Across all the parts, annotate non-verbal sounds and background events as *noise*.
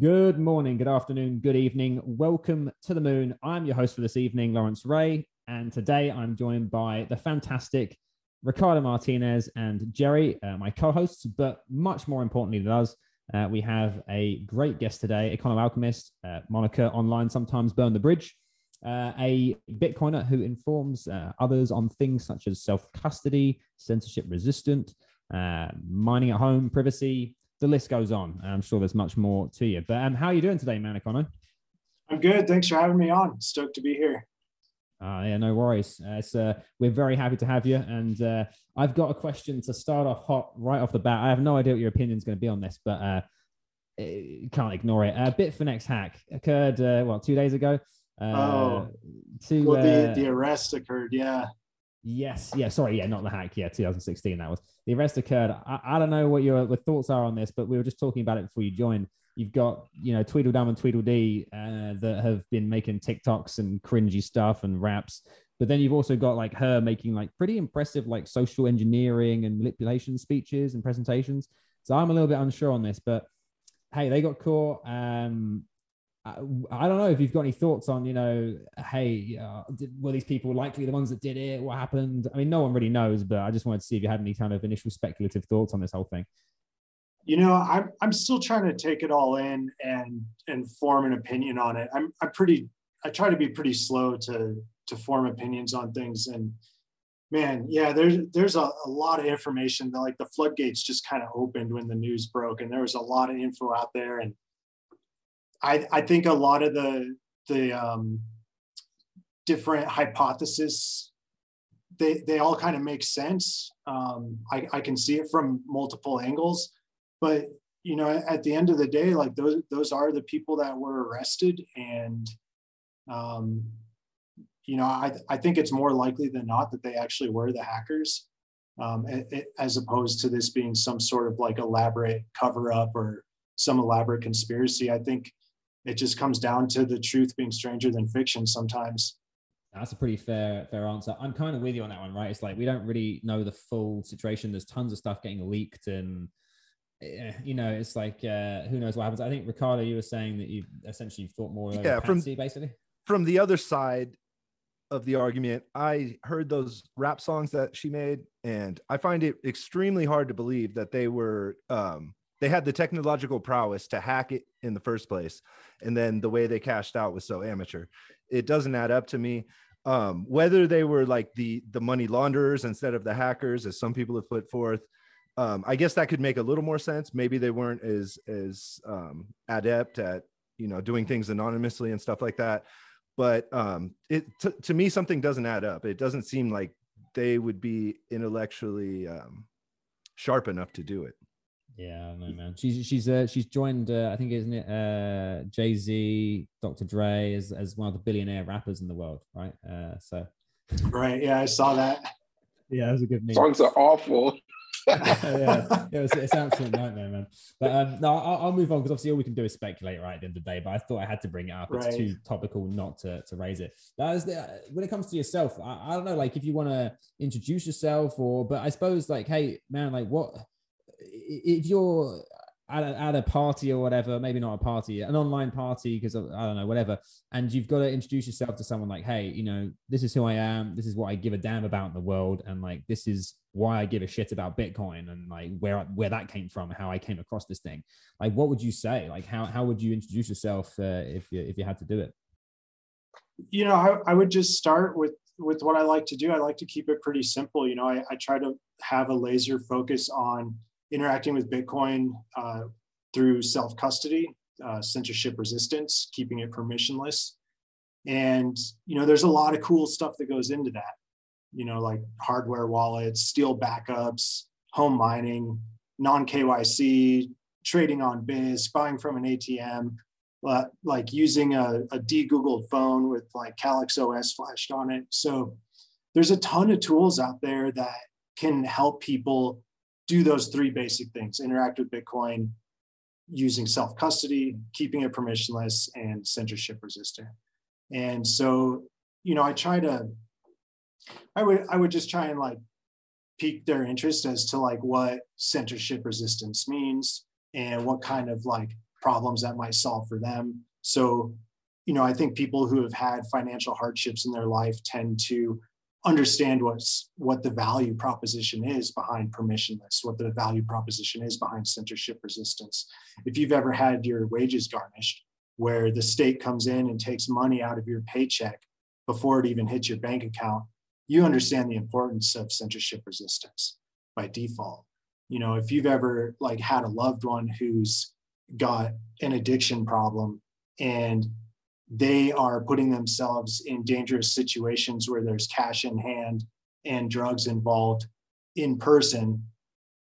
Good morning, good afternoon, good evening. Welcome to the moon. I'm your host for this evening, Lawrence Ray, and today I'm joined by the fantastic Ricardo Martinez and Jerry, uh, my co hosts. But much more importantly than us, uh, we have a great guest today, Econo Alchemist, uh, Monica online, sometimes burn the bridge, uh, a Bitcoiner who informs uh, others on things such as self custody, censorship resistant, uh, mining at home, privacy. The list goes on. I'm sure there's much more to you. But um, how are you doing today, man, Econo? I'm good. Thanks for having me on. Stoked to be here. Uh, yeah, no worries. Uh, it's, uh, we're very happy to have you. And uh, I've got a question to start off hot right off the bat. I have no idea what your opinion is going to be on this, but uh, you can't ignore it. Uh, Bitfinex hack occurred, uh, what, two days ago? Uh, oh, to, well, the, uh, the arrest occurred. Yeah. Yes, yeah, sorry, yeah, not the hack, yeah, 2016 that was. The arrest occurred. I, I don't know what your, your thoughts are on this, but we were just talking about it before you joined. You've got, you know, Tweedledum and Tweedledee uh, that have been making TikToks and cringy stuff and raps. But then you've also got like her making like pretty impressive like social engineering and manipulation speeches and presentations. So I'm a little bit unsure on this, but hey, they got caught. Um, I, don't know if you've got any thoughts on, you know, hey, uh, did, were these people likely the ones that did it? What happened? I mean, no one really knows, but I just wanted to see if you had any kind of initial speculative thoughts on this whole thing. You know, I'm I'm still trying to take it all in and and form an opinion on it. I'm I'm pretty I try to be pretty slow to to form opinions on things and man yeah there's there's a, a lot of information that like the floodgates just kind of opened when the news broke and there was a lot of info out there and i i think a lot of the the um different hypotheses they they all kind of make sense um i i can see it from multiple angles but you know at the end of the day like those those are the people that were arrested and um you know, I, I think it's more likely than not that they actually were the hackers, um, as opposed to this being some sort of like elaborate cover up or some elaborate conspiracy. I think it just comes down to the truth being stranger than fiction sometimes. That's a pretty fair fair answer. I'm kind of with you on that one, right? It's like we don't really know the full situation. There's tons of stuff getting leaked, and eh, you know, it's like uh, who knows what happens. I think Ricardo, you were saying that you essentially thought more yeah from basically from the other side of the argument. I heard those rap songs that she made, and I find it extremely hard to believe that they were um, they had the technological prowess to hack it in the first place, and then the way they cashed out was so amateur. It doesn't add up to me. Um, whether they were like the the money launderers instead of the hackers, as some people have put forth, um, I guess that could make a little more sense. Maybe they weren't as as um, adept at you know doing things anonymously and stuff like that but um, it t- to me something doesn't add up. It doesn't seem like they would be intellectually um, sharp enough to do it. Yeah, no man. She's she's uh, she's joined. Uh, I think isn't it uh, Jay Z, Dr. Dre as as one of the billionaire rappers in the world, right? Uh, so. Right. Yeah, I saw that. Yeah, that was a good meme. Songs are awful. *laughs* *laughs* yeah, it was, it's an absolute nightmare, man. But um, no, I'll, I'll move on because obviously all we can do is speculate, right? At the end of the day, but I thought I had to bring it up. It's too topical not to, to raise it. That is the, when it comes to yourself. I, I don't know, like if you want to introduce yourself, or but I suppose like, hey, man, like what if you're at a, at a party or whatever, maybe not a party, an online party, because I don't know, whatever. And you've got to introduce yourself to someone like, hey, you know, this is who I am. This is what I give a damn about in the world. And like, this is why I give a shit about Bitcoin and like where, where that came from, how I came across this thing. Like, what would you say? Like, how, how would you introduce yourself uh, if you, if you had to do it? You know, I, I would just start with, with what I like to do. I like to keep it pretty simple. You know, I, I try to have a laser focus on interacting with Bitcoin uh, through self custody, uh, censorship resistance, keeping it permissionless. And, you know, there's a lot of cool stuff that goes into that, you know, like hardware wallets, steel backups, home mining, non KYC, trading on Bisq, buying from an ATM, uh, like using a, a de-Googled phone with like Calyx OS flashed on it. So there's a ton of tools out there that can help people do those three basic things interact with Bitcoin using self custody, keeping it permissionless, and censorship resistant. And so, you know, I try to, I would, I would just try and like pique their interest as to like what censorship resistance means and what kind of like problems that might solve for them. So, you know, I think people who have had financial hardships in their life tend to understand what's what the value proposition is behind permissionless, what the value proposition is behind censorship resistance. If you've ever had your wages garnished, where the state comes in and takes money out of your paycheck before it even hits your bank account, you understand the importance of censorship resistance by default. You know, if you've ever like had a loved one who's got an addiction problem and they are putting themselves in dangerous situations where there's cash in hand and drugs involved in person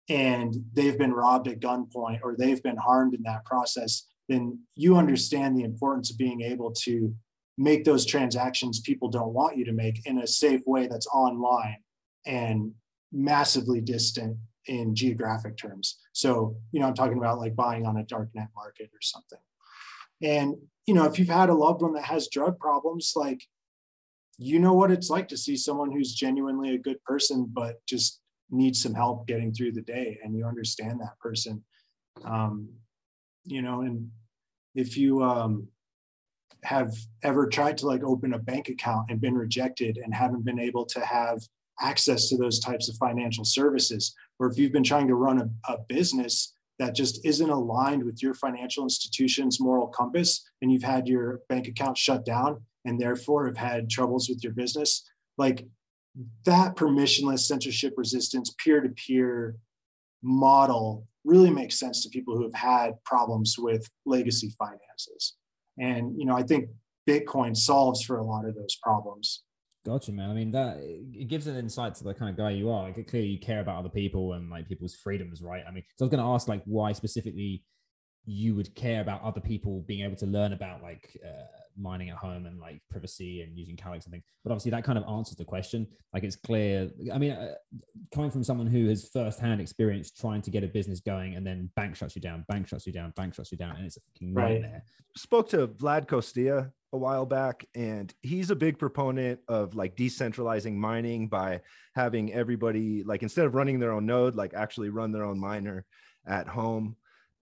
and they've been robbed at gunpoint or they've been harmed in that process then you understand the importance of being able to make those transactions people don't want you to make in a safe way that's online and massively distant in geographic terms. So, you know, I'm talking about like buying on a dark net market or something. And, you know, if you've had a loved one that has drug problems, like, you know what it's like to see someone who's genuinely a good person, but just needs some help getting through the day. And you understand that person. Um, you know, and if you um, have ever tried to like open a bank account and been rejected and haven't been able to have access to those types of financial services, or if you've been trying to run a, a business that just isn't aligned with your financial institution's moral compass and you've had your bank account shut down and therefore have had troubles with your business, like that permissionless censorship resistance peer-to-peer model really makes sense to people who have had problems with legacy finances. And you know, I think Bitcoin solves for a lot of those problems. Gotcha, man. I mean, that it gives an insight to the kind of guy you are. Like, clearly, you care about other people and like people's freedoms, right? I mean, so I was going to ask, like, why specifically you would care about other people being able to learn about like uh, mining at home and like privacy and using Calyx and things. But obviously, that kind of answers the question. Like, it's clear. I mean, uh, coming from someone who has firsthand experience trying to get a business going and then bank shuts you down, bank shuts you down, bank shuts you down, and it's a fucking nightmare. Right. Spoke to Vlad Costea a while back, and he's a big proponent of like decentralizing mining by having everybody like instead of running their own node, like actually run their own miner at home.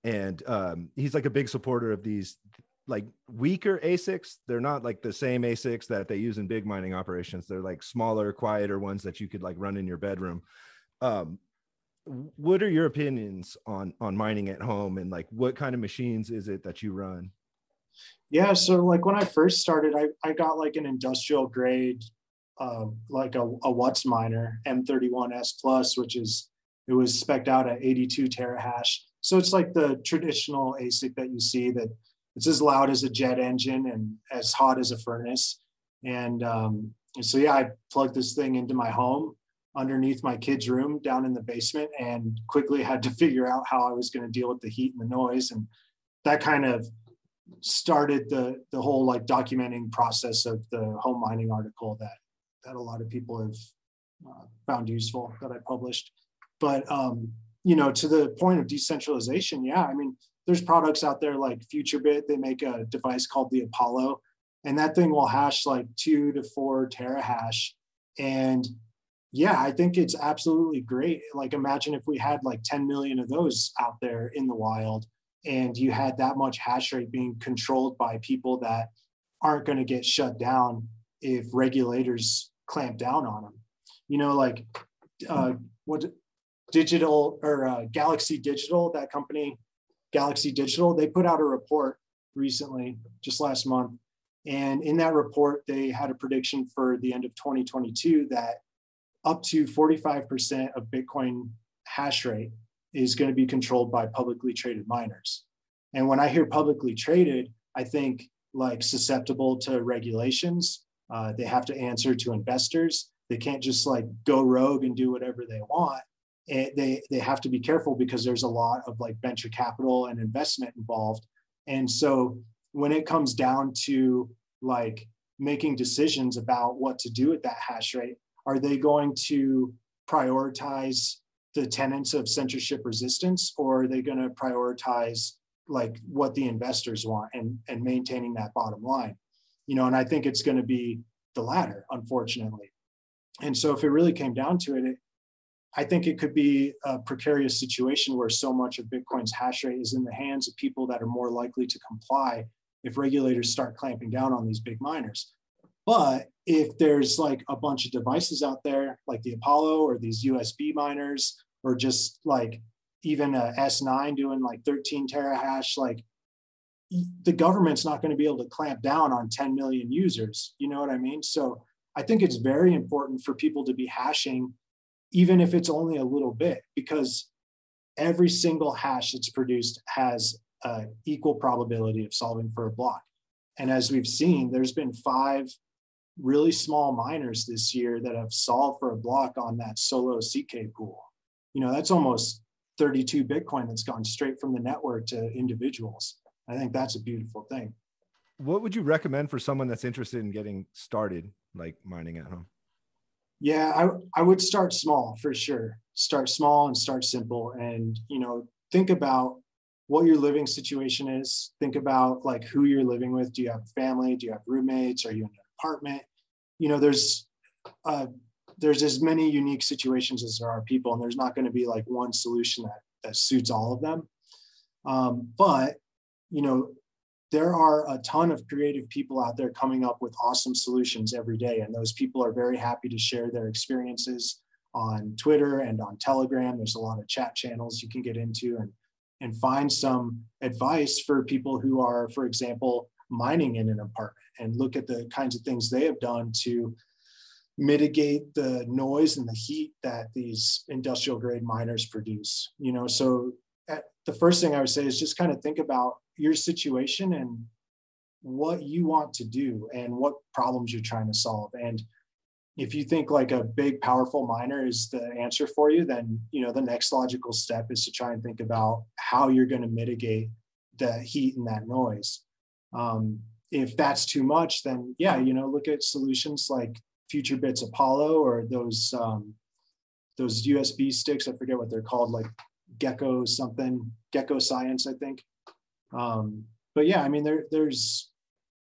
And um, he's like a big supporter of these like weaker ASICs. They're not like the same ASICs that they use in big mining operations. They're like smaller, quieter ones that you could like run in your bedroom. Um, what are your opinions on on mining at home and like what kind of machines is it that you run? Yeah, so like when I first started, I, I got like an industrial grade, uh, like a, a WhatsMiner M31S Plus, which is it was specced out at 82 terahash. So it's like the traditional ASIC that you see that it's as loud as a jet engine and as hot as a furnace. And um, so, yeah, I plugged this thing into my home underneath my kid's room down in the basement and quickly had to *laughs* figure out how I was going to deal with the heat and the noise. And that kind of started the, the whole like documenting process of the home mining article that, that a lot of people have uh, found useful that I published. But, um, you know, to the point of decentralization, yeah, I mean, there's products out there like FutureBit. They make a device called the Apollo, and that thing will hash like two to four terahash. And yeah, I think it's absolutely great. Like imagine if we had like 10 million of those out there in the wild and you had that much hash rate being controlled by people that aren't going to get shut down if regulators clamp down on them. You know, like uh, what digital or uh, Galaxy Digital, that company Galaxy Digital, they put out a report recently, just last month. And in that report, they had a prediction for the end of 2022 that up to 45% of Bitcoin hash rate is going to be controlled by publicly traded miners. And when I hear publicly traded, I think like susceptible to regulations. Uh, they have to answer to investors. They can't just like go rogue and do whatever they want they they have to be careful because there's a lot of like venture capital and investment involved and so when it comes down to like making decisions about what to do with that hash rate are they going to prioritize the tenets of censorship resistance or are they going to prioritize like what the investors want and and maintaining that bottom line you know and i think it's going to be the latter unfortunately and so if it really came down to it, it I think it could be a precarious situation where so much of Bitcoin's hash rate is in the hands of people that are more likely to comply if regulators start clamping down on these big miners. But if there's like a bunch of devices out there, like the Apollo or these USB miners, or just like even a S9 doing like 13 terahash, like the government's not going to be able to clamp down on 10 million users. You know what I mean? So I think it's very important for people to be hashing, even if it's only a little bit, because every single hash that's produced has an equal probability of solving for a block. And as we've seen, there's been five really small miners this year that have solved for a block on that solo CK pool. You know, that's almost 32 Bitcoin that's gone straight from the network to individuals. I think that's a beautiful thing. What would you recommend for someone that's interested in getting started, like mining at home? Yeah, I, I would start small for sure. Start small and start simple. And, you know, think about what your living situation is. Think about like who you're living with. Do you have a family? Do you have roommates? Are you in an apartment? You know, there's uh, there's as many unique situations as there are people, and there's not going to be like one solution that that suits all of them. Um, but you know, there are a ton of creative people out there coming up with awesome solutions every day, and those people are very happy to share their experiences on Twitter and on Telegram. There's a lot of chat channels you can get into and and find some advice for people who are, for example, mining in an apartment and look at the kinds of things they have done to mitigate the noise and the heat that these industrial grade miners produce you know? So at, the first thing i would say is just kind of think about your situation and what you want to do and what problems you're trying to solve. And if you think like a big powerful miner is the answer for you then you know the next logical step is to try and think about how you're going to mitigate the heat and that noise. Um, if that's too much then yeah you know look at solutions like FutureBit's apollo or those um, those usb sticks i forget what they're called like Gekko something GekkoScience i think. Um, but yeah i mean there there's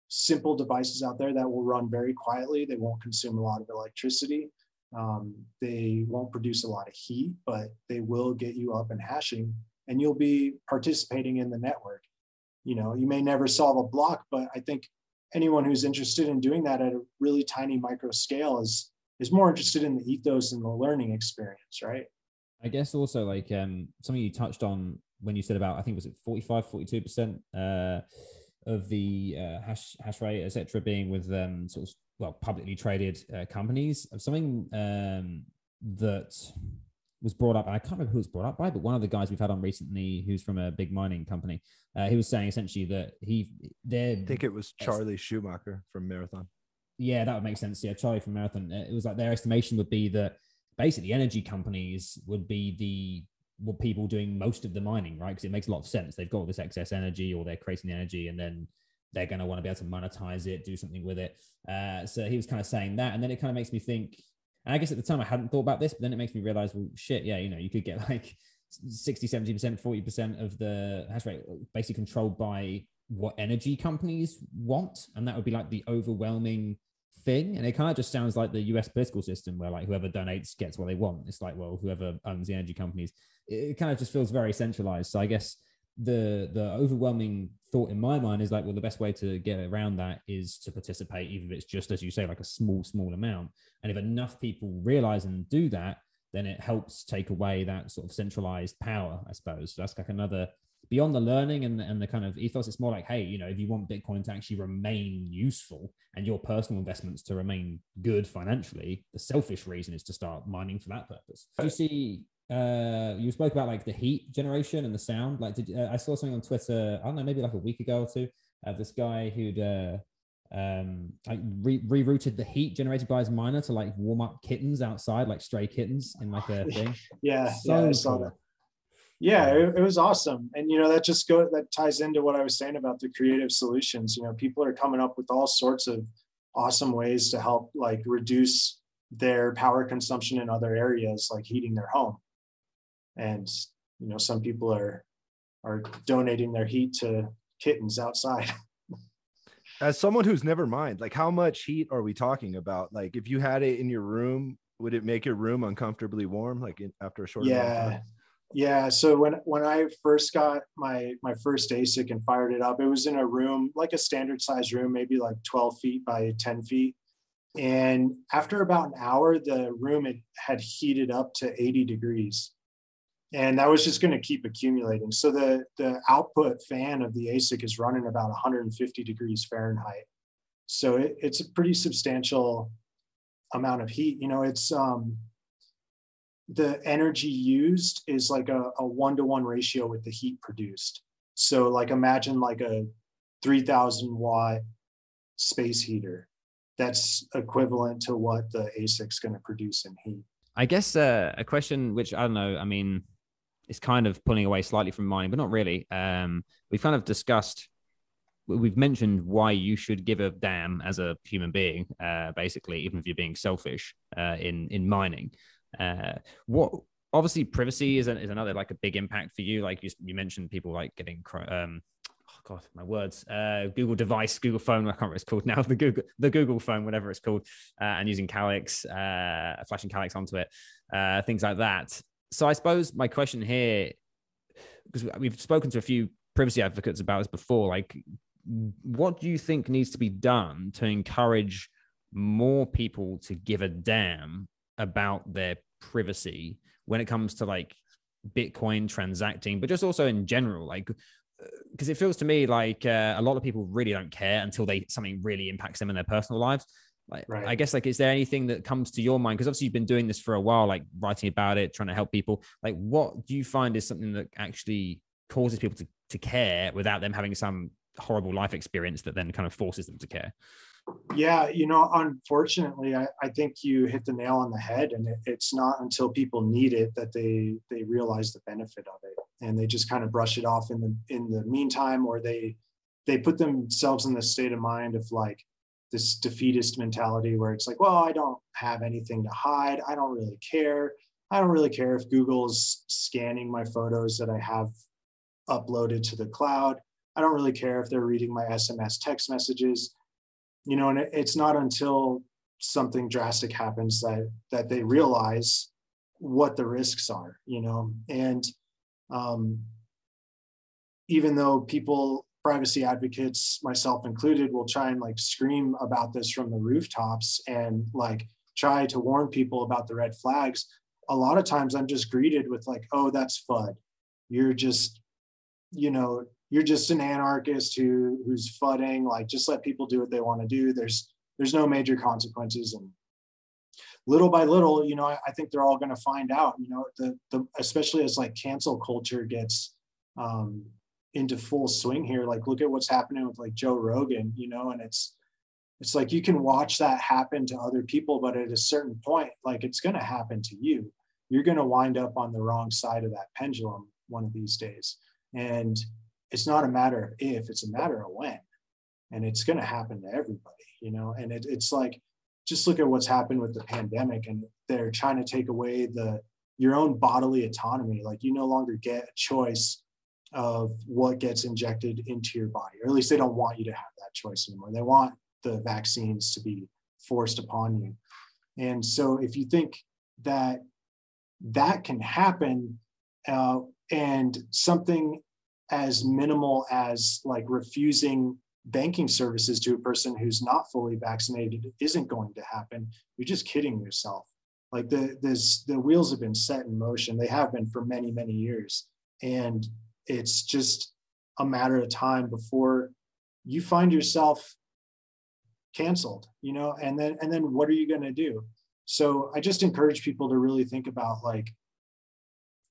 simple devices out there that will run very quietly. They won't consume a lot of electricity. Um, they won't produce a lot of heat but they will get you up and hashing and you'll be participating in the network. You know you may never solve a block but i think anyone who's interested in doing that at a really tiny micro scale is is more interested in the ethos and the learning experience right? I guess also like um something you touched on when you said about i think was it 45 42 percent uh of the uh, hash hash rate etc being with um sort of well publicly traded uh, companies. Something um that was brought up, and I can't remember who was brought up by, but one of the guys we've had on recently, who's from a big mining company, uh, he was saying essentially that he, I think it was Charlie Schumacher from Marathon. Yeah, that would make sense. Yeah, Charlie from Marathon. Uh, it was like their estimation would be that basically energy companies would be the what people doing most of the mining, right? Because it makes a lot of sense. They've got all this excess energy, or they're creating the energy, and then they're going to want to be able to monetize it, do something with it. Uh, so he was kind of saying that, and then it kind of makes me think and I guess at the time I hadn't thought about this, but then it makes me realize, well, shit, yeah, you know, you could get *laughs* like 60, 70%, 40% of the hash rate basically controlled by what energy companies want. And that would be like the overwhelming thing. And it kind of just sounds like the US political system where like whoever donates gets what they want. It's like, well, whoever owns the energy companies, it, kind of just feels very centralized. So I guess the the overwhelming thought in my mind is like, well, the best way to get around that is to participate, even if it's just as you say, like a small, small amount. And if enough people realize and do that, then it helps take away that sort of centralized power, I suppose. So that's like another beyond the learning and, and the kind of ethos. It's more like, hey, you know, if you want Bitcoin to actually remain useful and your personal investments to remain good financially, the selfish reason is to start mining for that purpose. Do you see uh you spoke about like the heat generation and the sound. Like did uh, i saw something on twitter i don't know maybe like a week ago or two uh, this guy who'd uh um like re- rerouted the heat generated by his miner to like warm up kittens outside like stray kittens in like a *laughs* thing. Yeah so yeah, I saw that. yeah. it, it was awesome. And you know that just go that ties into what i was saying about the creative solutions. You know people are coming up with all sorts of awesome ways to help like reduce their power consumption in other areas like heating their home and you know some people are are donating their heat to kittens outside. *laughs* As someone who's never mined like how much heat are we talking about? Like if you had it in your room would it make your room uncomfortably warm like in, after a short yeah. Yeah so when when i first got my my first asic and fired it up it was in a room like a standard size room maybe like 12 feet by 10 feet. And after about an hour the room had, had heated up to 80 degrees and that was just going to keep accumulating so the the output fan of the asic is running about 150 degrees fahrenheit so it, it's a pretty substantial amount of heat. You know, it's um, the energy used is like a, a one-to-one ratio with the heat produced. So like imagine like a 3000 watt space heater. That's equivalent to what the ASIC's going to produce in heat. I guess uh, a question which I don't know, I mean, it's kind of pulling away slightly from mine, but not really. Um, we've kind of discussed we've mentioned why you should give a damn as a human being, uh, basically, even if you're being selfish uh, in in mining. Uh, what obviously privacy is, is another like a big impact for you. Like you, you mentioned, people like getting um, oh god, my words, uh, Google device, Google phone, I can't remember what it's called now, *laughs* the Google the Google phone, whatever it's called, uh, and using Calyx, uh, flashing Calyx onto it, uh, things like that. So I suppose my question here, because we've spoken to a few privacy advocates about this before, like what do you think needs to be done to encourage more people to give a damn about their privacy when it comes to like Bitcoin transacting, but just also in general, like because uh, it feels to me like uh, a lot of people really don't care until they something really impacts them in their personal lives. Like, right. I guess like, is there anything that comes to your mind? Because obviously you've been doing this for a while, like writing about it, trying to help people. Like, what do you find is something that actually causes people to to care without them having some horrible life experience that then kind of forces them to care yeah you know unfortunately i, I think you hit the nail on the head and it, it's not until people need it that they they realize the benefit of it and they just kind of brush it off in the in the meantime or they they put themselves in the state of mind of like this defeatist mentality where it's like well i don't have anything to hide. I don't really care. I don't really care if google's scanning my photos that i have uploaded to the cloud. I don't really care if they're reading my SMS text messages, you know, and it's not until something drastic happens that that they realize what the risks are, you know, and um, even though people privacy advocates myself included will try and like scream about this from the rooftops and like try to warn people about the red flags. A lot of times i'm just greeted with like oh that's fud you're just you know you're just an anarchist who who's fudding. Like just let people do what they want to do. There's there's no major consequences. And little by little you know i, I think they're all going to find out you know the the especially as like cancel culture gets um into full swing here like look at what's happening with like joe rogan you know and it's it's like you can watch that happen to other people but at a certain point like it's going to happen to you you're going to wind up on the wrong side of that pendulum one of these days and it's not a matter of if, it's a matter of when. And it's going to happen to everybody, you know? And it, it's like, just look at what's happened with the pandemic and they're trying to take away the your own bodily autonomy like you no longer get a choice of what gets injected into your body or at least they don't want you to have that choice anymore. They want the vaccines to be forced upon you. And so if you think that that can happen uh, and something as minimal as like refusing banking services to a person who's not fully vaccinated isn't going to happen you're just kidding yourself. Like the this the wheels have been set in motion. They have been for many many years. And it's just a matter of time before you find yourself canceled you know and then and then what are you going to do? So i just encourage people to really think about like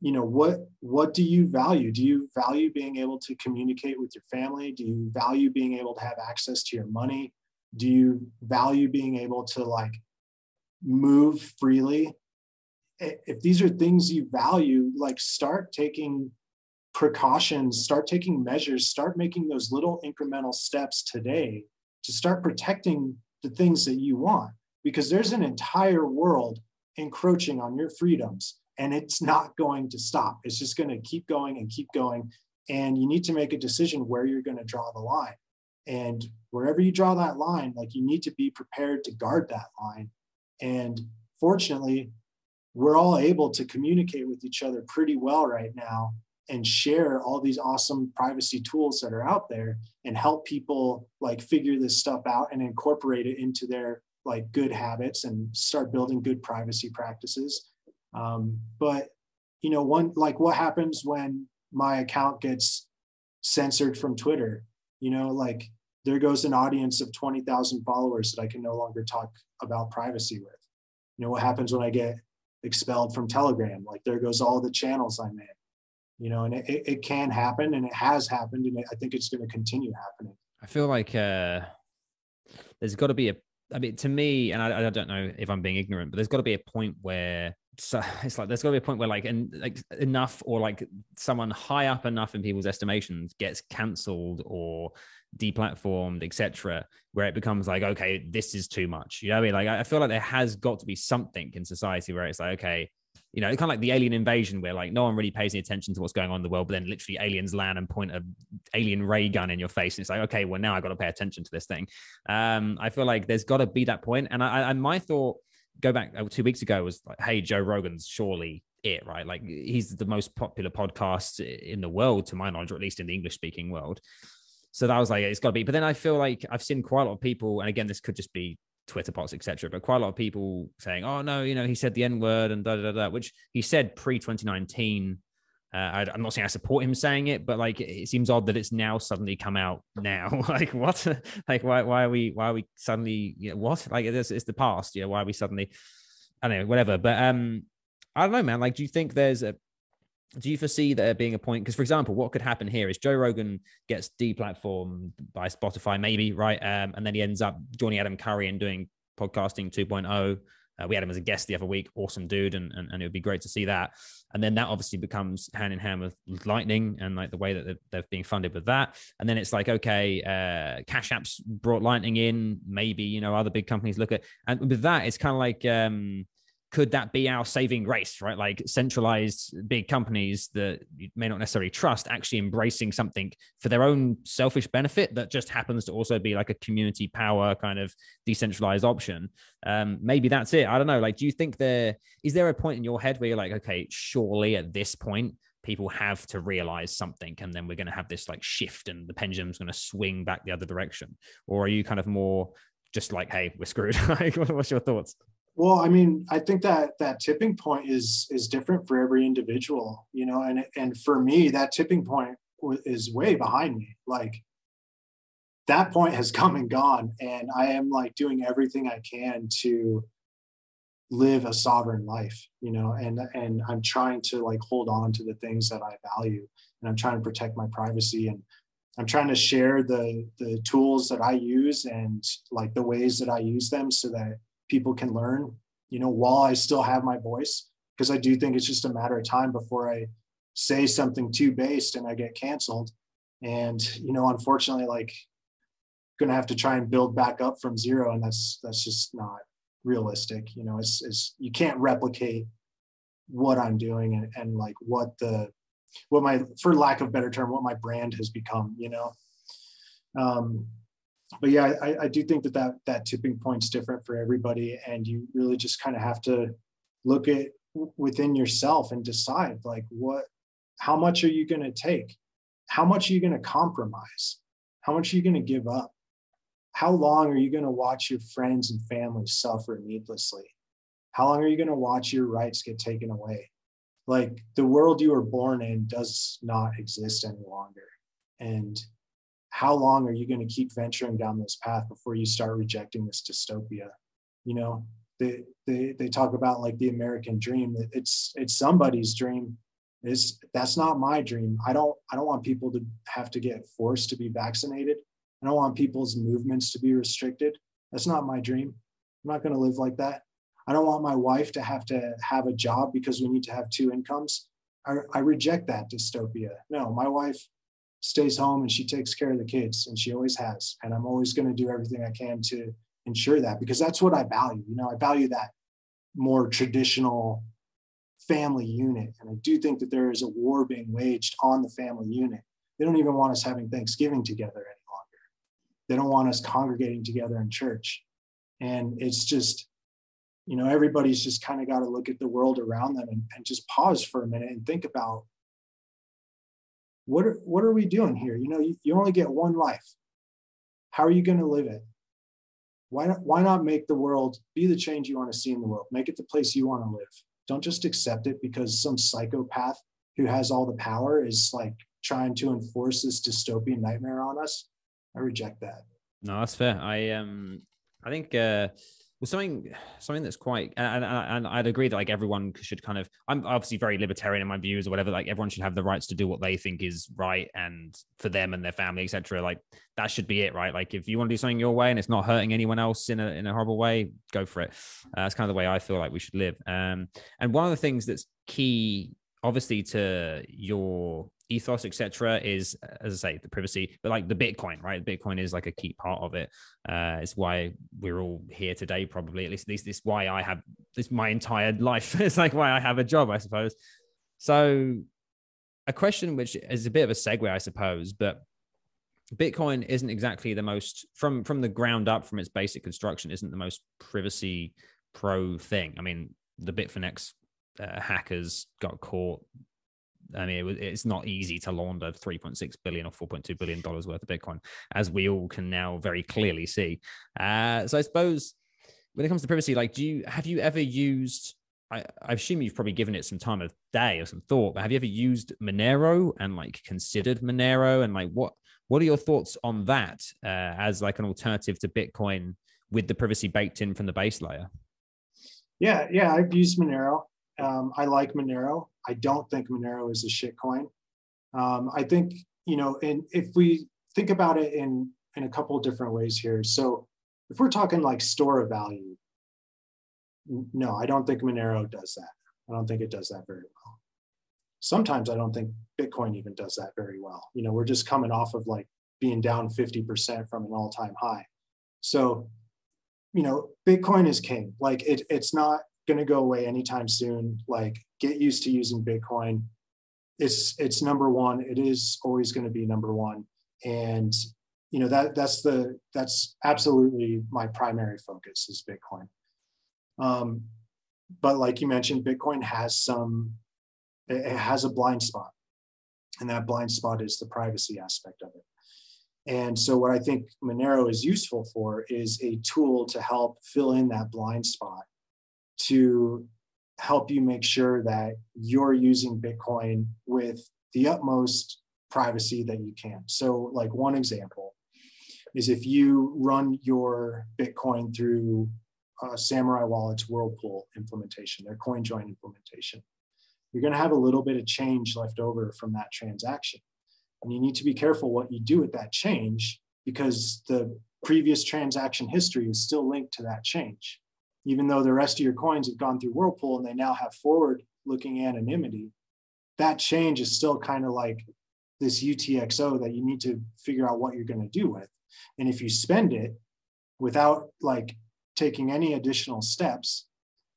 you know what what do you value? Do you value being able to communicate with your family? Do you value being able to have access to your money? Do you value being able to like move freely? If these are things you value like start taking precautions start taking measures start making those little incremental steps today to start protecting the things that you want because there's an entire world encroaching on your freedoms and it's not going to stop. It's just going to keep going and keep going. And you need to make a decision where you're going to draw the line. And wherever you draw that line, like you need to be prepared to guard that line and fortunately, we're all able to communicate with each other pretty well right now and share all these awesome privacy tools that are out there and help people like figure this stuff out and incorporate it into their like good habits and start building good privacy practices um, but you know one like what happens when my account gets censored from twitter you know like there goes an audience of 20,000 followers that I can no longer talk about privacy with. You know, what happens when I get expelled from Telegram? Like there goes all the channels I'm in, you know, and it, it can happen and it has happened. And I think it's going to continue happening. I feel like uh, there's got to be a, I mean, to me, and I, I don't know if I'm being ignorant, but there's got to be a point where so it's like there's got to be a point where like and like enough or like someone high up enough in people's estimations gets cancelled or deplatformed, etc., where it becomes like, okay, this is too much. You know what I mean? Like, I feel like there has got to be something in society where it's like, okay, you know, kind of like the alien invasion, where like no one really pays any attention to what's going on in the world, but then literally aliens land and point a alien ray gun in your face, and it's like, okay, well now I got to pay attention to this thing. Um, I feel like there's got to be that point, and I, I my thought go back uh, two weeks ago was like, hey, Joe Rogan's surely it, right? Like he's the most popular podcast in the world, to my knowledge, or at least in the English speaking world. So that was like, it's got to be. But then I feel like I've seen quite a lot of people, and again, this could just be Twitter bots, etc. But quite a lot of people saying, "Oh no, you know, he said the N word and da da da," which he said pre 2019. Uh, I, am not saying I support him saying it, but like it seems odd that it's now suddenly come out now. *laughs* like what? *laughs* like why? Why are we? Why are we suddenly? You know, what? Like it's, it's the past. Yeah. Why are we suddenly? I don't know. Whatever. But um, I don't know, man. Like, do you think there's a do you foresee there being a point? Because, for example, what could happen here is Joe Rogan gets deplatformed by Spotify, maybe, right? Um, and then he ends up joining Adam Curry and doing podcasting 2.0. Uh, we had him as a guest the other week. Awesome dude. And, and, and, it would be great to see that. And then that obviously becomes hand in hand with Lightning and like the way that they're, they're being funded with that. And then it's like, okay, uh, Cash App's brought Lightning in. Maybe, you know, other big companies look at, and with that, it's kind of like, um, could that be our saving grace, right? Like centralized big companies that you may not necessarily trust actually embracing something for their own selfish benefit that just happens to also be like a community power kind of decentralized option. Um, maybe that's it. I don't know. Like, do you think there is there a point in your head where you're like, okay, surely at this point, people have to realize something and then we're going to have this like shift and the pendulum's going to swing back the other direction? Or are you kind of more just like, hey, we're screwed? *laughs* Like what's your thoughts? Well, I mean, I think that that tipping point is is different for every individual, you know, and and for me, that tipping point is way behind me. Like that point has *laughs* come and gone, and I am like doing everything I can to live a sovereign life, you know, and and I'm trying to like hold on to the things that I value, and I'm trying to protect my privacy and I'm trying to share the the tools that I use and like the ways that I use them so that people can learn, you know, while I still have my voice, because I do think it's just a matter of time before I say something too based and I get canceled. And, you know, unfortunately, like gonna have to try and build back up from zero. And that's that's just not realistic. You know, it's, it's you can't replicate what I'm doing and, and like what the what my for lack of better term, what my brand has become, you know. Um, but yeah, I, I do think that, that that tipping point's different for everybody, and you really just kind of have to look at within yourself and decide like what, how much are you going to take, how much are you going to compromise, how much are you going to give up, how long are you going to watch your friends and family suffer needlessly, how long are you going to watch your rights get taken away, like the world you were born in does not exist any longer, and how long are you going to keep venturing down this path before you start rejecting this dystopia? You know they they, they talk about like the american dream. It's it's somebody's dream. Is that's not my dream. I don't i don't want people to have to get forced to be vaccinated. I don't want people's movements to be restricted. That's not my dream. I'm not going to live like that. I don't want my wife to have to have a job because we need to have two incomes. I, I reject that dystopia. No my wife stays home and she takes care of the kids and she always has. And i'm always going to do everything i can to ensure that because that's what i value you know i value that more traditional family unit. And i do think that there is a war being waged on the family unit. They don't even want us having thanksgiving together any longer. They don't want us congregating together in church. And it's just you know everybody's just kind of got to look at the world around them and, and just pause for a minute and think about what are, what are we doing here? You know you, you only get one life. How are you going to live it? Why not, why not make the world be the change you want to see in the world? Make it the place you want to live. Don't just accept it because some psychopath who has all the power is like trying to enforce this dystopian nightmare on us. I reject that. No that's fair. I um i think uh well, something something that's quite and, and, and, I'd agree that like everyone should kind of I'm obviously very libertarian in my views or whatever. Like everyone should have the rights to do what they think is right and for them and their family, etc. Like that should be it, right? Like if you want to do something your way and it's not hurting anyone else in a in a horrible way, go for it. Uh, that's kind of the way I feel like we should live. Um, and one of the things that's key, obviously, to your ethos, etc., is as I say, the privacy, but like the Bitcoin, right? Bitcoin is like a key part of it. Uh, it's why we're all here today, probably. At least, at least this why I have this my entire life. *laughs* it's like why I have a job, I suppose. So, a question which is a bit of a segue, I suppose, but Bitcoin isn't exactly the most from from the ground up, from its basic construction, isn't the most privacy pro thing. I mean, the Bitfinex uh, hackers got caught I mean, it, it's not easy to launder 3.6 billion or 4.2 billion dollars worth of Bitcoin, as we all can now very clearly see. Uh, so I suppose when it comes to privacy, like, do you have you ever used? I, I assume you've probably given it some time of day or some thought, but have you ever used Monero and like considered Monero and like what what are your thoughts on that uh, as like an alternative to Bitcoin with the privacy baked in from the base layer? Yeah, yeah, I've used Monero. Um, I like Monero. I don't think Monero is a shitcoin. Um, I think, you know, and if we think about it in, in a couple of different ways here. So if we're talking like store of value, no, I don't think Monero does that. I don't think it does that very well. Sometimes I don't think Bitcoin even does that very well. You know, we're just coming off of like being down 50% from an all-time high. So, you know, Bitcoin is king. Like it, it's not going to go away anytime soon. Like get used to using Bitcoin. It's it's number one. It is always going to be number one. And you know that that's the that's absolutely my primary focus is Bitcoin. Um, but like you mentioned, Bitcoin has some it has a blind spot, and that blind spot is the privacy aspect of it. And so, what I think Monero is useful for is a tool to help fill in that blind spot to help you make sure that you're using Bitcoin with the utmost privacy that you can. So, like one example is if you run your Bitcoin through Samurai Wallet's Whirlpool implementation, their CoinJoin implementation, you're going to have a little bit of change left over from that transaction. And you need to be careful what you do with that change because the previous transaction history is still linked to that change even though the rest of your coins have gone through Whirlpool and they now have forward looking anonymity, that change is still kind of like this UTXO that you need to figure out what you're going to do with. And if you spend it without like taking any additional steps,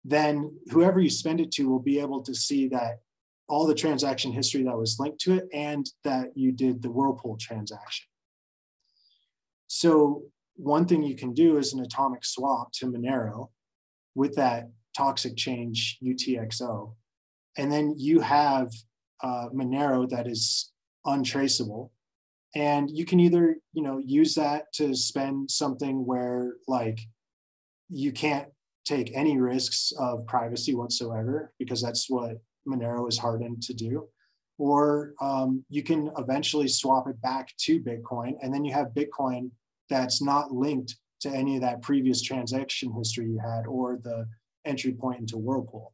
then whoever you spend it to will be able to see that all the transaction history that was linked to it and that you did the Whirlpool transaction. So one thing you can do is an atomic swap to Monero with that toxic change UTXO. And then you have uh, Monero that is untraceable. And you can either, you know, use that to spend something where like you can't take any risks of privacy whatsoever, because that's what Monero is hardened to do. Or um, you can eventually swap it back to Bitcoin, and then you have Bitcoin that's not linked to any of that previous transaction history you had or the entry point into Whirlpool.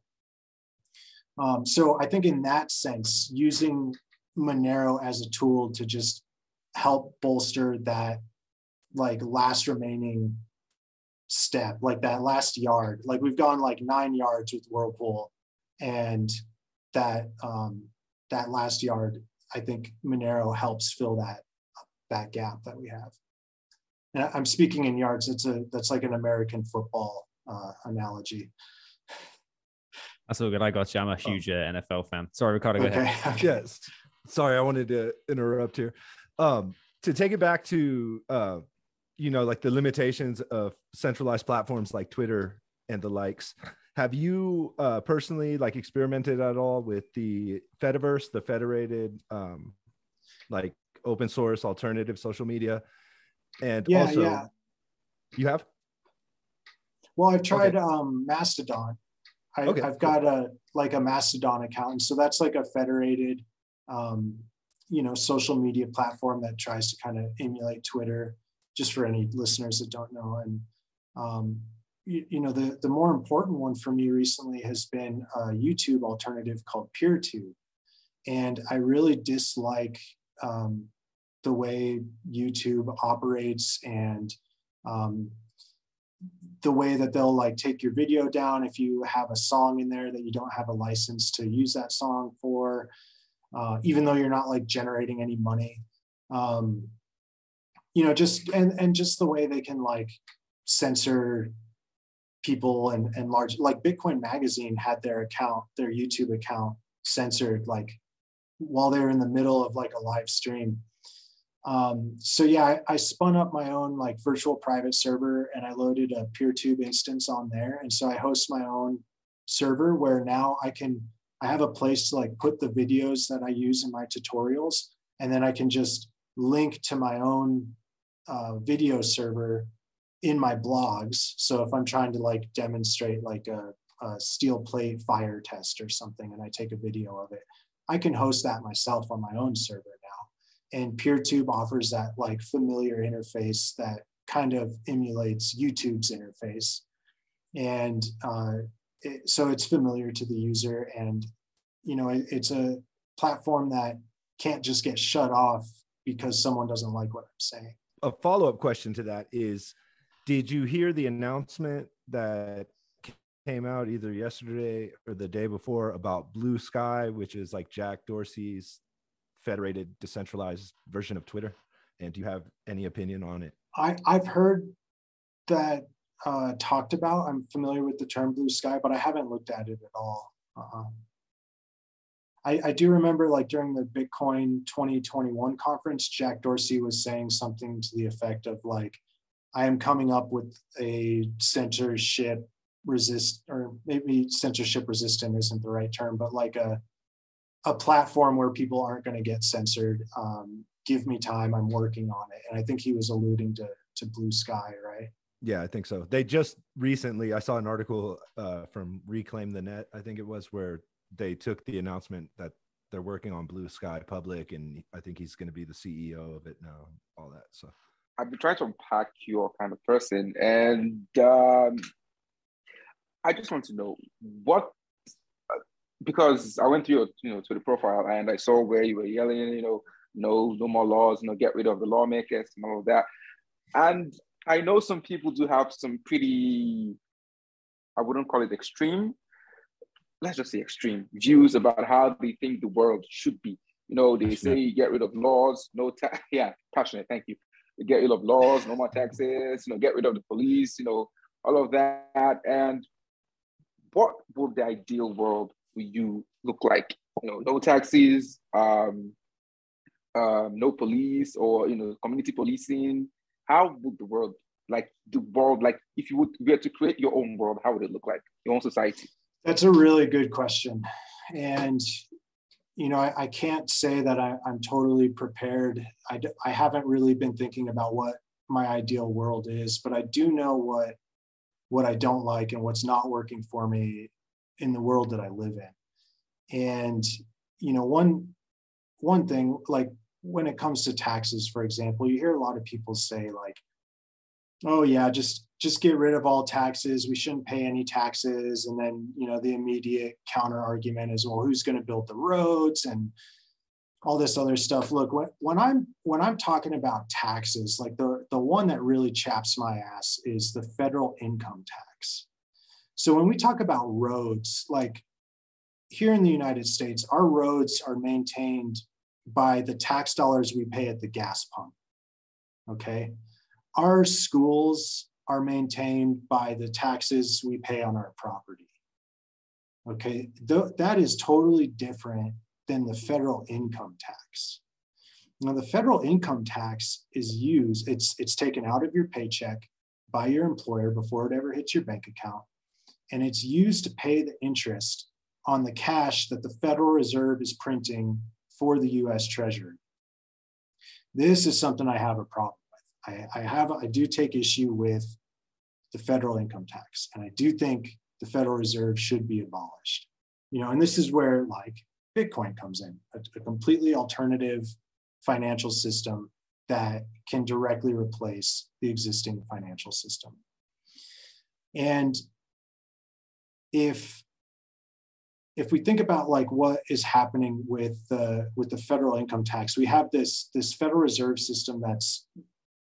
Um, so I think in that sense, using Monero as a tool to just help bolster that like last remaining step, like that last yard, like we've gone like nine yards with Whirlpool and that um, that last yard, I think Monero helps fill that that gap that we have and I'm speaking in yards. It's a that's like an American football uh, analogy. That's all good. I got you. I'm a oh. huge uh, NFL fan. Sorry, Ricardo. Go okay. *laughs* ahead. yes. Sorry, I wanted to interrupt here. Um, to take it back to uh, you know, like the limitations of centralized platforms like Twitter and the likes. Have you uh, personally like experimented at all with the Fediverse, the federated um, like open source alternative social media? And yeah, also, yeah. you have? Well, I've tried okay. um, Mastodon. I, okay, I've got a like a Mastodon account, and so that's like a federated, um, you know, social media platform that tries to kind of emulate Twitter. Just for any listeners that don't know, and um, you, you, know, the the more important one for me recently has been a YouTube alternative called PeerTube, and I really dislike um, the way YouTube operates and um, the way that they'll like take your video down if you have a song in there that you don't have a license to use that song for, uh, even though you're not like generating any money. Um, you know, just and and just the way they can like censor people and and large like Bitcoin Magazine had their account, their YouTube account censored like while they were in the middle of like a live stream um, so yeah, I, I, spun up my own like virtual private server and I loaded a PeerTube instance on there. And so I host my own server where now I can, I have a place to like put the videos that I use in my tutorials. And then I can just link to my own uh, video server in my blogs. So if I'm trying to like demonstrate like a, a steel plate fire test or something and I take a video of it, I can host that myself on my own server and PeerTube offers that like familiar interface that kind of emulates YouTube's interface. And uh, it, so it's familiar to the user and, you know, it, it's a platform that can't just get shut off because someone doesn't like what I'm saying. A follow-up question to that is, did you hear the announcement that came out either yesterday or the day before about Blue Sky, which is like Jack Dorsey's federated, decentralized version of Twitter? And do you have any opinion on it? I, I've heard that uh, talked about. I'm familiar with the term blue sky, but I haven't looked at it at all. Uh-huh. I, I, do remember like during the Bitcoin 2021 conference, Jack Dorsey was saying something to the effect of like, I am coming up with a censorship resist, or maybe censorship resistant isn't the right term, but like a a platform where people aren't going to get censored. Um, give me time. I'm working on it. And I think he was alluding to to Blue Sky, right? Yeah, I think so. They just recently, I saw an article uh, from Reclaim the Net, I think it was, where they took the announcement that they're working on Blue Sky Public, and I think he's going to be the CEO of it now. All that. So I've been trying to unpack your kind of person, and um, I just want to know what because I went through your, you know, to the profile and I saw where you were yelling, you know, no, no more laws, you know, get rid of the lawmakers and all of that. And I know some people do have some pretty, I wouldn't call it extreme, let's just say extreme views about how they think the world should be. You know, they say get rid of laws, no tax. *laughs* Yeah, passionate. Thank you. Get rid of laws, no more taxes. You know, get rid of the police. You know, all of that. And what would the ideal world you look like? You know, no taxis, um, um, no police, or you know, community policing. How would the world, like the world, like if you would were to create your own world, how would it look like? Your own society? That's a really good question, and you know, I, I can't say that I, am totally prepared. I, I haven't really been thinking about what my ideal world is, but I do know what what I don't like and what's not working for me in the world that I live in. And you know, one one thing like when it comes to taxes, for example, you hear a lot of people say like, "Oh yeah, just just get rid of all taxes. We shouldn't pay any taxes." And then you know, the immediate counter argument is, "Well, who's going to build the roads?" and all this other stuff. Look, when, when I'm when I'm talking about taxes, like the the one that really chaps my ass is the federal income tax. So when we talk about roads, like here in the United States, our roads are maintained by the tax dollars we pay at the gas pump. Okay. Our schools are maintained by the taxes we pay on our property. Okay. Th- that is totally different than the federal income tax. Now, the federal income tax is used, it's, it's taken out of your paycheck by your employer before it ever hits your bank account and it's used to pay the interest on the cash that the Federal Reserve is printing for the US Treasury. This is something I have a problem with. I, I have I do take issue with the federal income tax, and I do think the Federal Reserve should be abolished. You know, and this is where like Bitcoin comes in, a, a completely alternative financial system that can directly replace the existing financial system. And if if we think about like what is happening with the with the federal income tax, we have this this Federal Reserve system that's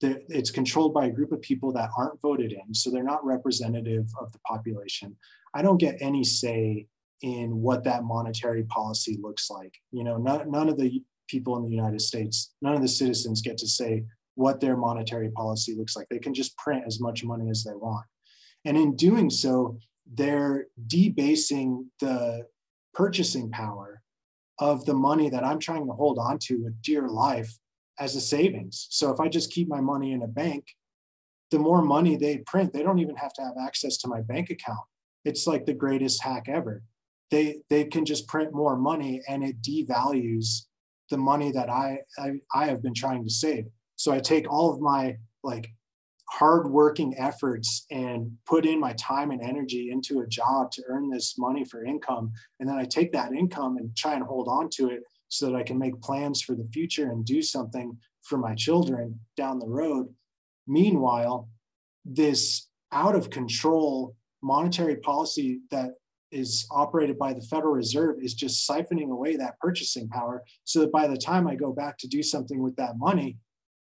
that it's controlled by a group of people that aren't voted in, so they're not representative of the population. I don't get any say in what that monetary policy looks like. You know, none, none of the people in the United States, none of the citizens get to say what their monetary policy looks like. They can just print as much money as they want. And in doing so, they're debasing the purchasing power of the money that I'm trying to hold on to with dear life as a savings. So if I just keep my money in a bank, the more money they print, they don't even have to have access to my bank account. It's like the greatest hack ever. They they can just print more money and it devalues the money that I, I I have been trying to save. So I take all of my like hardworking efforts and put in my time and energy into a job to earn this money for income. And then I take that income and try and hold on to it so that I can make plans for the future and do something for my children down the road. Meanwhile, this out of control monetary policy that is operated by the Federal Reserve is just siphoning away that purchasing power so that by the time I go back to do something with that money,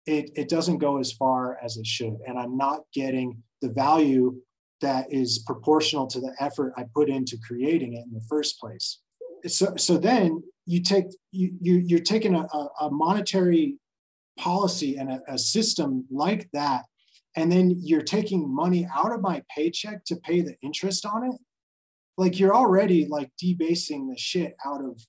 it, it doesn't go as far as it should. And I'm not getting the value that is proportional to the effort I put into creating it in the first place. So, so then you take you, you you're taking a, a monetary policy and a, a system like that, and then you're taking money out of my paycheck to pay the interest on it. Like you're already like debasing the shit out of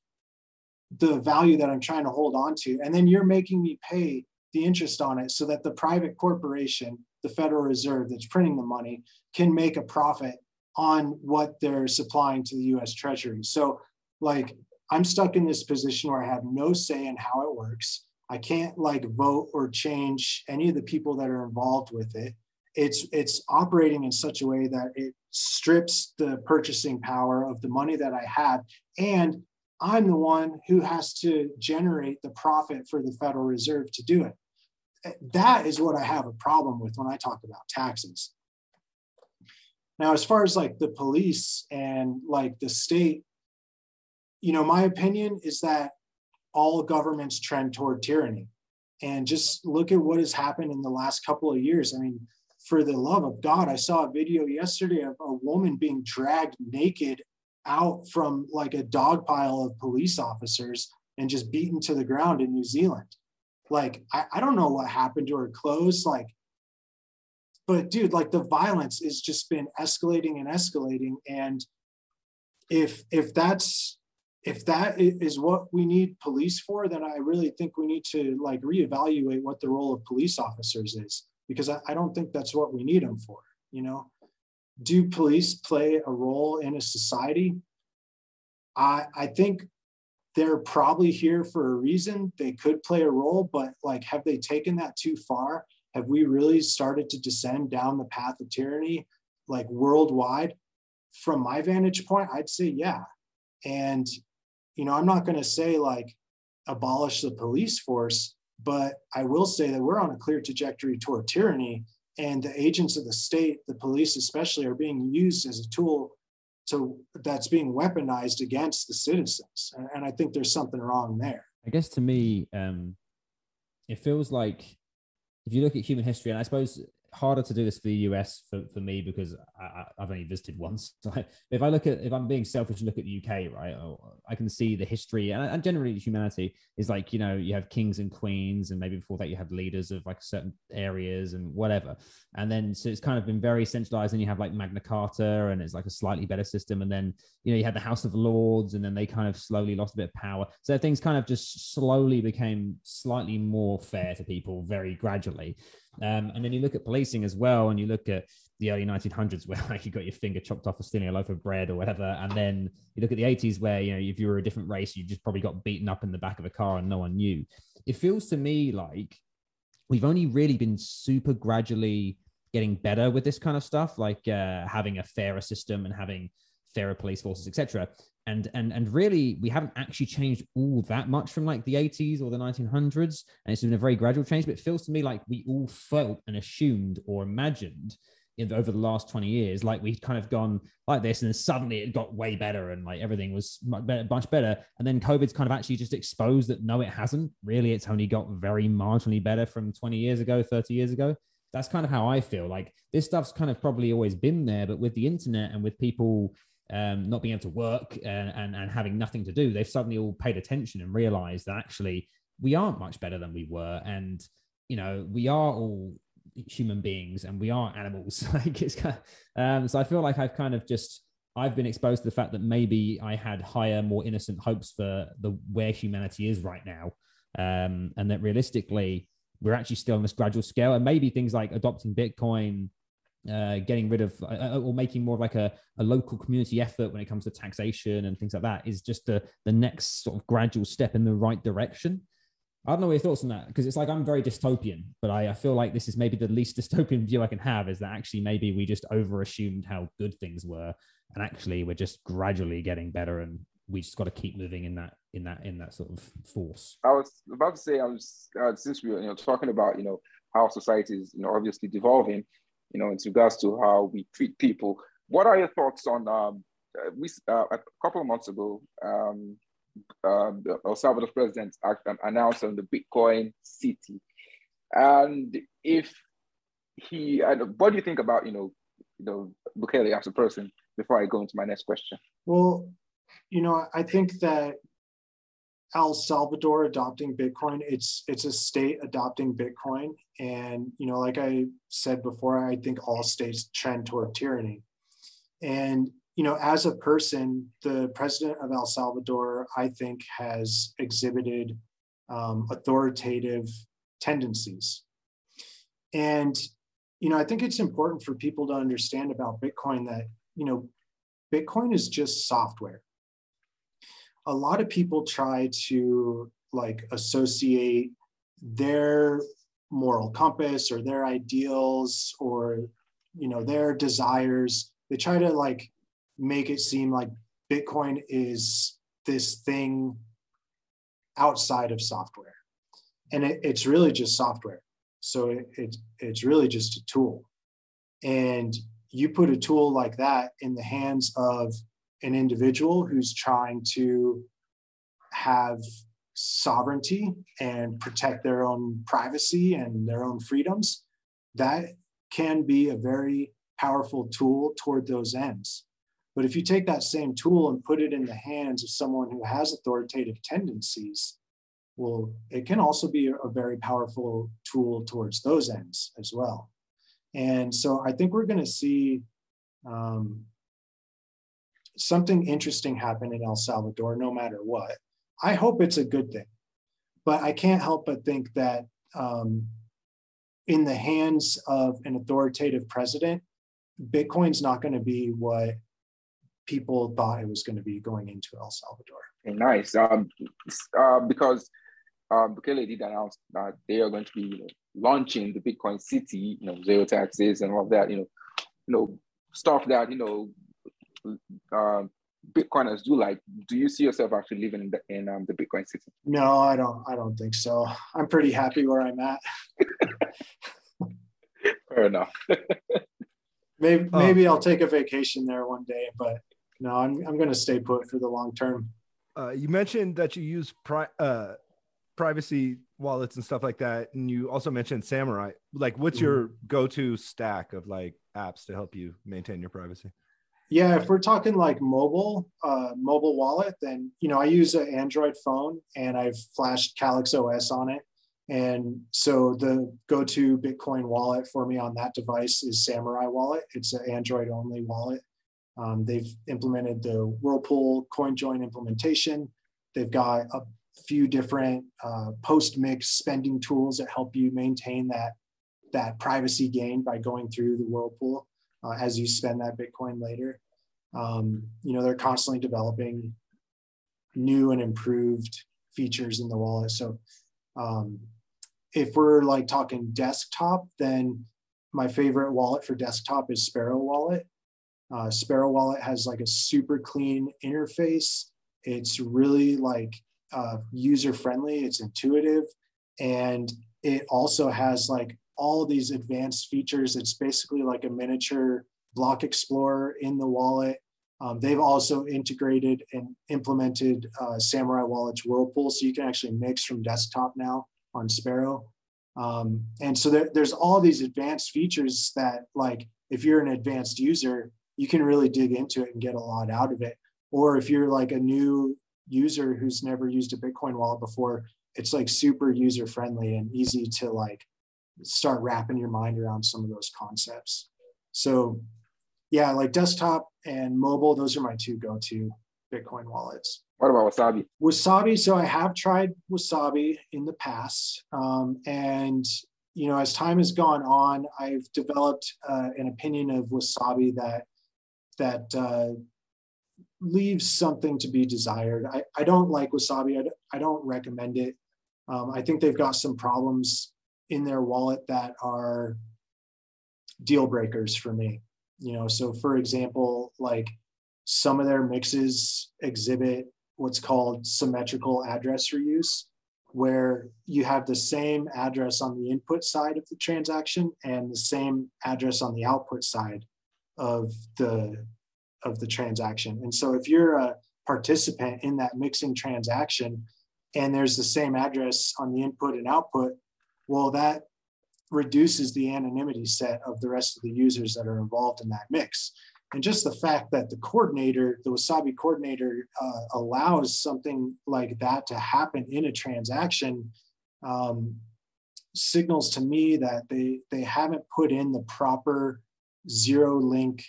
the value that I'm trying to hold on to, and then you're making me pay the interest on it so that the private corporation, the Federal Reserve that's printing the money, can make a profit on what they're supplying to the US Treasury. So, like, I'm stuck in this position where I have no say in how it works. I can't like vote or change any of the people that are involved with it. It's it's operating in such a way that it strips the purchasing power of the money that I have and I'm the one who has to generate the profit for the Federal Reserve to do it. That is what I have a problem with when I talk about taxes. Now, as far as like the police and like the state, you know, my opinion is that all governments trend toward tyranny. And just look at what has happened in the last couple of years. I mean, for the love of God, I saw a video yesterday of a woman being dragged naked out from like a dog pile of police officers and just beaten to the ground in New Zealand. Like, I, I don't know what happened to her clothes. Like, but dude, like the violence has just been escalating and escalating. And if if that's if that is what we need police for, then I really think we need to like reevaluate what the role of police officers is because I, I don't think that's what we need them for. You know, do police play a role in a society? I, I think they're probably here for a reason. They could play a role, but like, have they taken that too far? Have we really started to descend down the path of tyranny, like worldwide? From my vantage point, I'd say yeah. And, you know, I'm not going to say like abolish the police force, but I will say that we're on a clear trajectory toward tyranny and the agents of the state, the police especially, are being used as a tool to that's being weaponized against the citizens. And, and I think there's something wrong there. I guess to me, um, it feels like if you look at human history, and I suppose harder to do this for the US for, for me because I, have only visited once. *laughs* So if I look at, if I'm being selfish and look at the UK, right, oh, I can see the history and, and, generally humanity is like, you know, you have kings and queens, and maybe before that you have leaders of like certain areas and whatever. And then so it's kind of been very centralized. And you have like Magna Carta, and it's like a slightly better system. And then, you know, you had the House of Lords, and then they kind of slowly lost a bit of power. So things kind of just slowly became slightly more fair to people very gradually. Um, and then you look at policing as well, and you look at the early 1900s where *laughs* like you got your finger chopped off for stealing a loaf of bread or whatever and then you look at the 80s where you know if you were a different race you just probably got beaten up in the back of a car and no one knew. It feels to me like we've only really been super gradually getting better with this kind of stuff like uh, having a fairer system and having fairer police forces etc and and and really we haven't actually changed all that much from like the 80s or the 1900s and it's been a very gradual change but it feels to me like we all felt and assumed or imagined in, over the last 20 years like we'd kind of gone like this and then suddenly it got way better and like everything was much better, much better. And then covid's kind of actually just exposed that no it hasn't. Really it's only got very marginally better from 20 years ago 30 years ago. That's kind of how i feel. Like this stuff's kind of probably always been there but with the internet and with people um, not being able to work and, and, and having nothing to do, they've suddenly all paid attention and realized that actually we aren't much better than we were. And, you know, we are all human beings and we are animals. *laughs* like it's kind of, um, so I feel like I've kind of just, I've been exposed to the fact that maybe I had higher, more innocent hopes for the where humanity is right now. Um, and that realistically, we're actually still on this gradual scale. And maybe things like adopting Bitcoin, uh, getting rid of uh, uh, or making more of like a, a local community effort when it comes to taxation and things like that is just the the next sort of gradual step in the right direction. I don't know your thoughts on that because it's like I'm very dystopian, but I, I feel like this is maybe the least *laughs* dystopian view I can have is that actually maybe we just over assumed how good things were, and actually we're just gradually getting better, and we just got to keep moving in that in that in that sort of force. I was about to say, I was uh, since we were you know talking about you know how society is you know obviously devolving you know, in regards to how we treat people. What are your thoughts on, um, uh, we, uh, a couple of months ago, um, uh, El Salvador's president announced on the Bitcoin city. And if he, and what do you think about, you know, you know, Bukele as a person before I go into my next question? Well, you know, I think that El Salvador adopting Bitcoin, it's it's a state adopting Bitcoin, and you know, like I said before, I think all states trend toward tyranny. And you know, as a person, the president of El Salvador, I think, has exhibited um, authoritative tendencies. And you know, I think it's important for people to understand about Bitcoin that you know, Bitcoin is just software a lot of people try to like associate their moral compass or their ideals or you know their desires. They try to like make it seem like bitcoin is this thing outside of software. And it, it's really just software. So it, it, it's really just a tool. And you put a tool like that in the hands of an individual who's trying to have sovereignty and protect their own privacy and their own freedoms, that can be a very powerful tool toward those ends. But if you take that same tool and put it in the hands of someone who has authoritative tendencies, well, it can also be a very powerful tool towards those ends as well. And so I think we're going to see um, something interesting happened in El Salvador, no matter what. I hope it's a good thing, but I can't help but think that um, in the hands of an authoritative president, Bitcoin's not going to be what people thought it was going to be going into El Salvador. nice, um, uh, because uh, Bukele did announce that they are going to be you know, launching the Bitcoin City, you know, zero taxes and all that, you know, you know, stuff that you know uh, Bitcoiners do like. Do you see yourself actually living in the in um, the Bitcoin city? No, I don't. I don't think so. I'm pretty happy where I'm at. *laughs* Fair enough. *laughs* maybe oh. maybe I'll take a vacation there one day, but no, I'm I'm going to stay put for the long term. Uh, you mentioned that you use pri- uh, privacy wallets and stuff like that, and you also mentioned Samurai. Like, what's mm-hmm. your go-to stack of like apps to help you maintain your privacy? Yeah, if we're talking like mobile, uh, mobile wallet, then you know I use an Android phone and I've flashed Calyx OS on it, and so the go-to Bitcoin wallet for me on that device is Samurai Wallet. It's an Android-only wallet. Um, they've implemented the Whirlpool CoinJoin implementation. They've got a few different uh, post-mix spending tools that help you maintain that that privacy gain by going through the Whirlpool. Uh, as you spend that Bitcoin later. Um, you know, they're constantly developing new and improved features in the wallet. So um, if we're like talking desktop, then my favorite wallet for desktop is Sparrow Wallet. Uh, Sparrow Wallet has like a super clean interface. It's really like uh, user friendly. It's intuitive, and it also has like all these advanced features. It's basically like a miniature block explorer in the wallet. Um, they've also integrated and implemented uh, Samurai Wallet's Whirlpool, so you can actually mix from desktop now on Sparrow. Um, and so there, there's all these advanced features that, like, if you're an advanced user, you can really dig into it and get a lot out of it. Or if you're like a new user who's never used a Bitcoin wallet before, it's like super user friendly and easy to like start wrapping your mind around some of those concepts. So yeah, like desktop and mobile, those are my two go-to Bitcoin wallets. What about Wasabi? Wasabi. So I have tried Wasabi in the past, um, and you know, as time has gone on, I've developed uh, an opinion of Wasabi that that uh, leaves something to be desired. I, I don't like Wasabi. I, I don't recommend it. Um, I think they've got some problems in their wallet that are deal breakers for me. You know, so for example, like some of their mixes exhibit what's called symmetrical address reuse, where you have the same address on the input side of the transaction and the same address on the output side of the of the transaction. And so if you're a participant in that mixing transaction and there's the same address on the input and output, well, that reduces the anonymity set of the rest of the users that are involved in that mix. And just the fact that the coordinator, the Wasabi coordinator, uh, allows something like that to happen in a transaction um, signals to me that they they haven't put in the proper zero link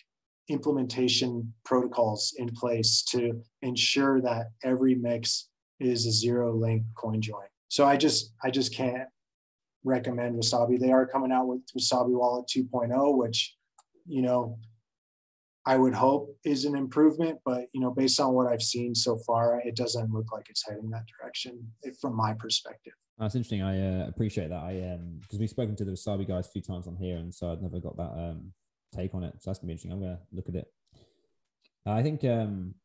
implementation protocols in place to ensure that every mix is a zero link coin join. So I just I just can't recommend Wasabi. They are coming out with Wasabi Wallet 2.0, which you know I would hope is an improvement, but you know based on what I've seen so far, it doesn't look like it's heading that direction from my perspective. That's interesting. I uh, appreciate that. I um because we've spoken to the Wasabi guys a few times on here, and so I've never got that um take on it. So that's gonna be interesting. I'm gonna look at it. I think um,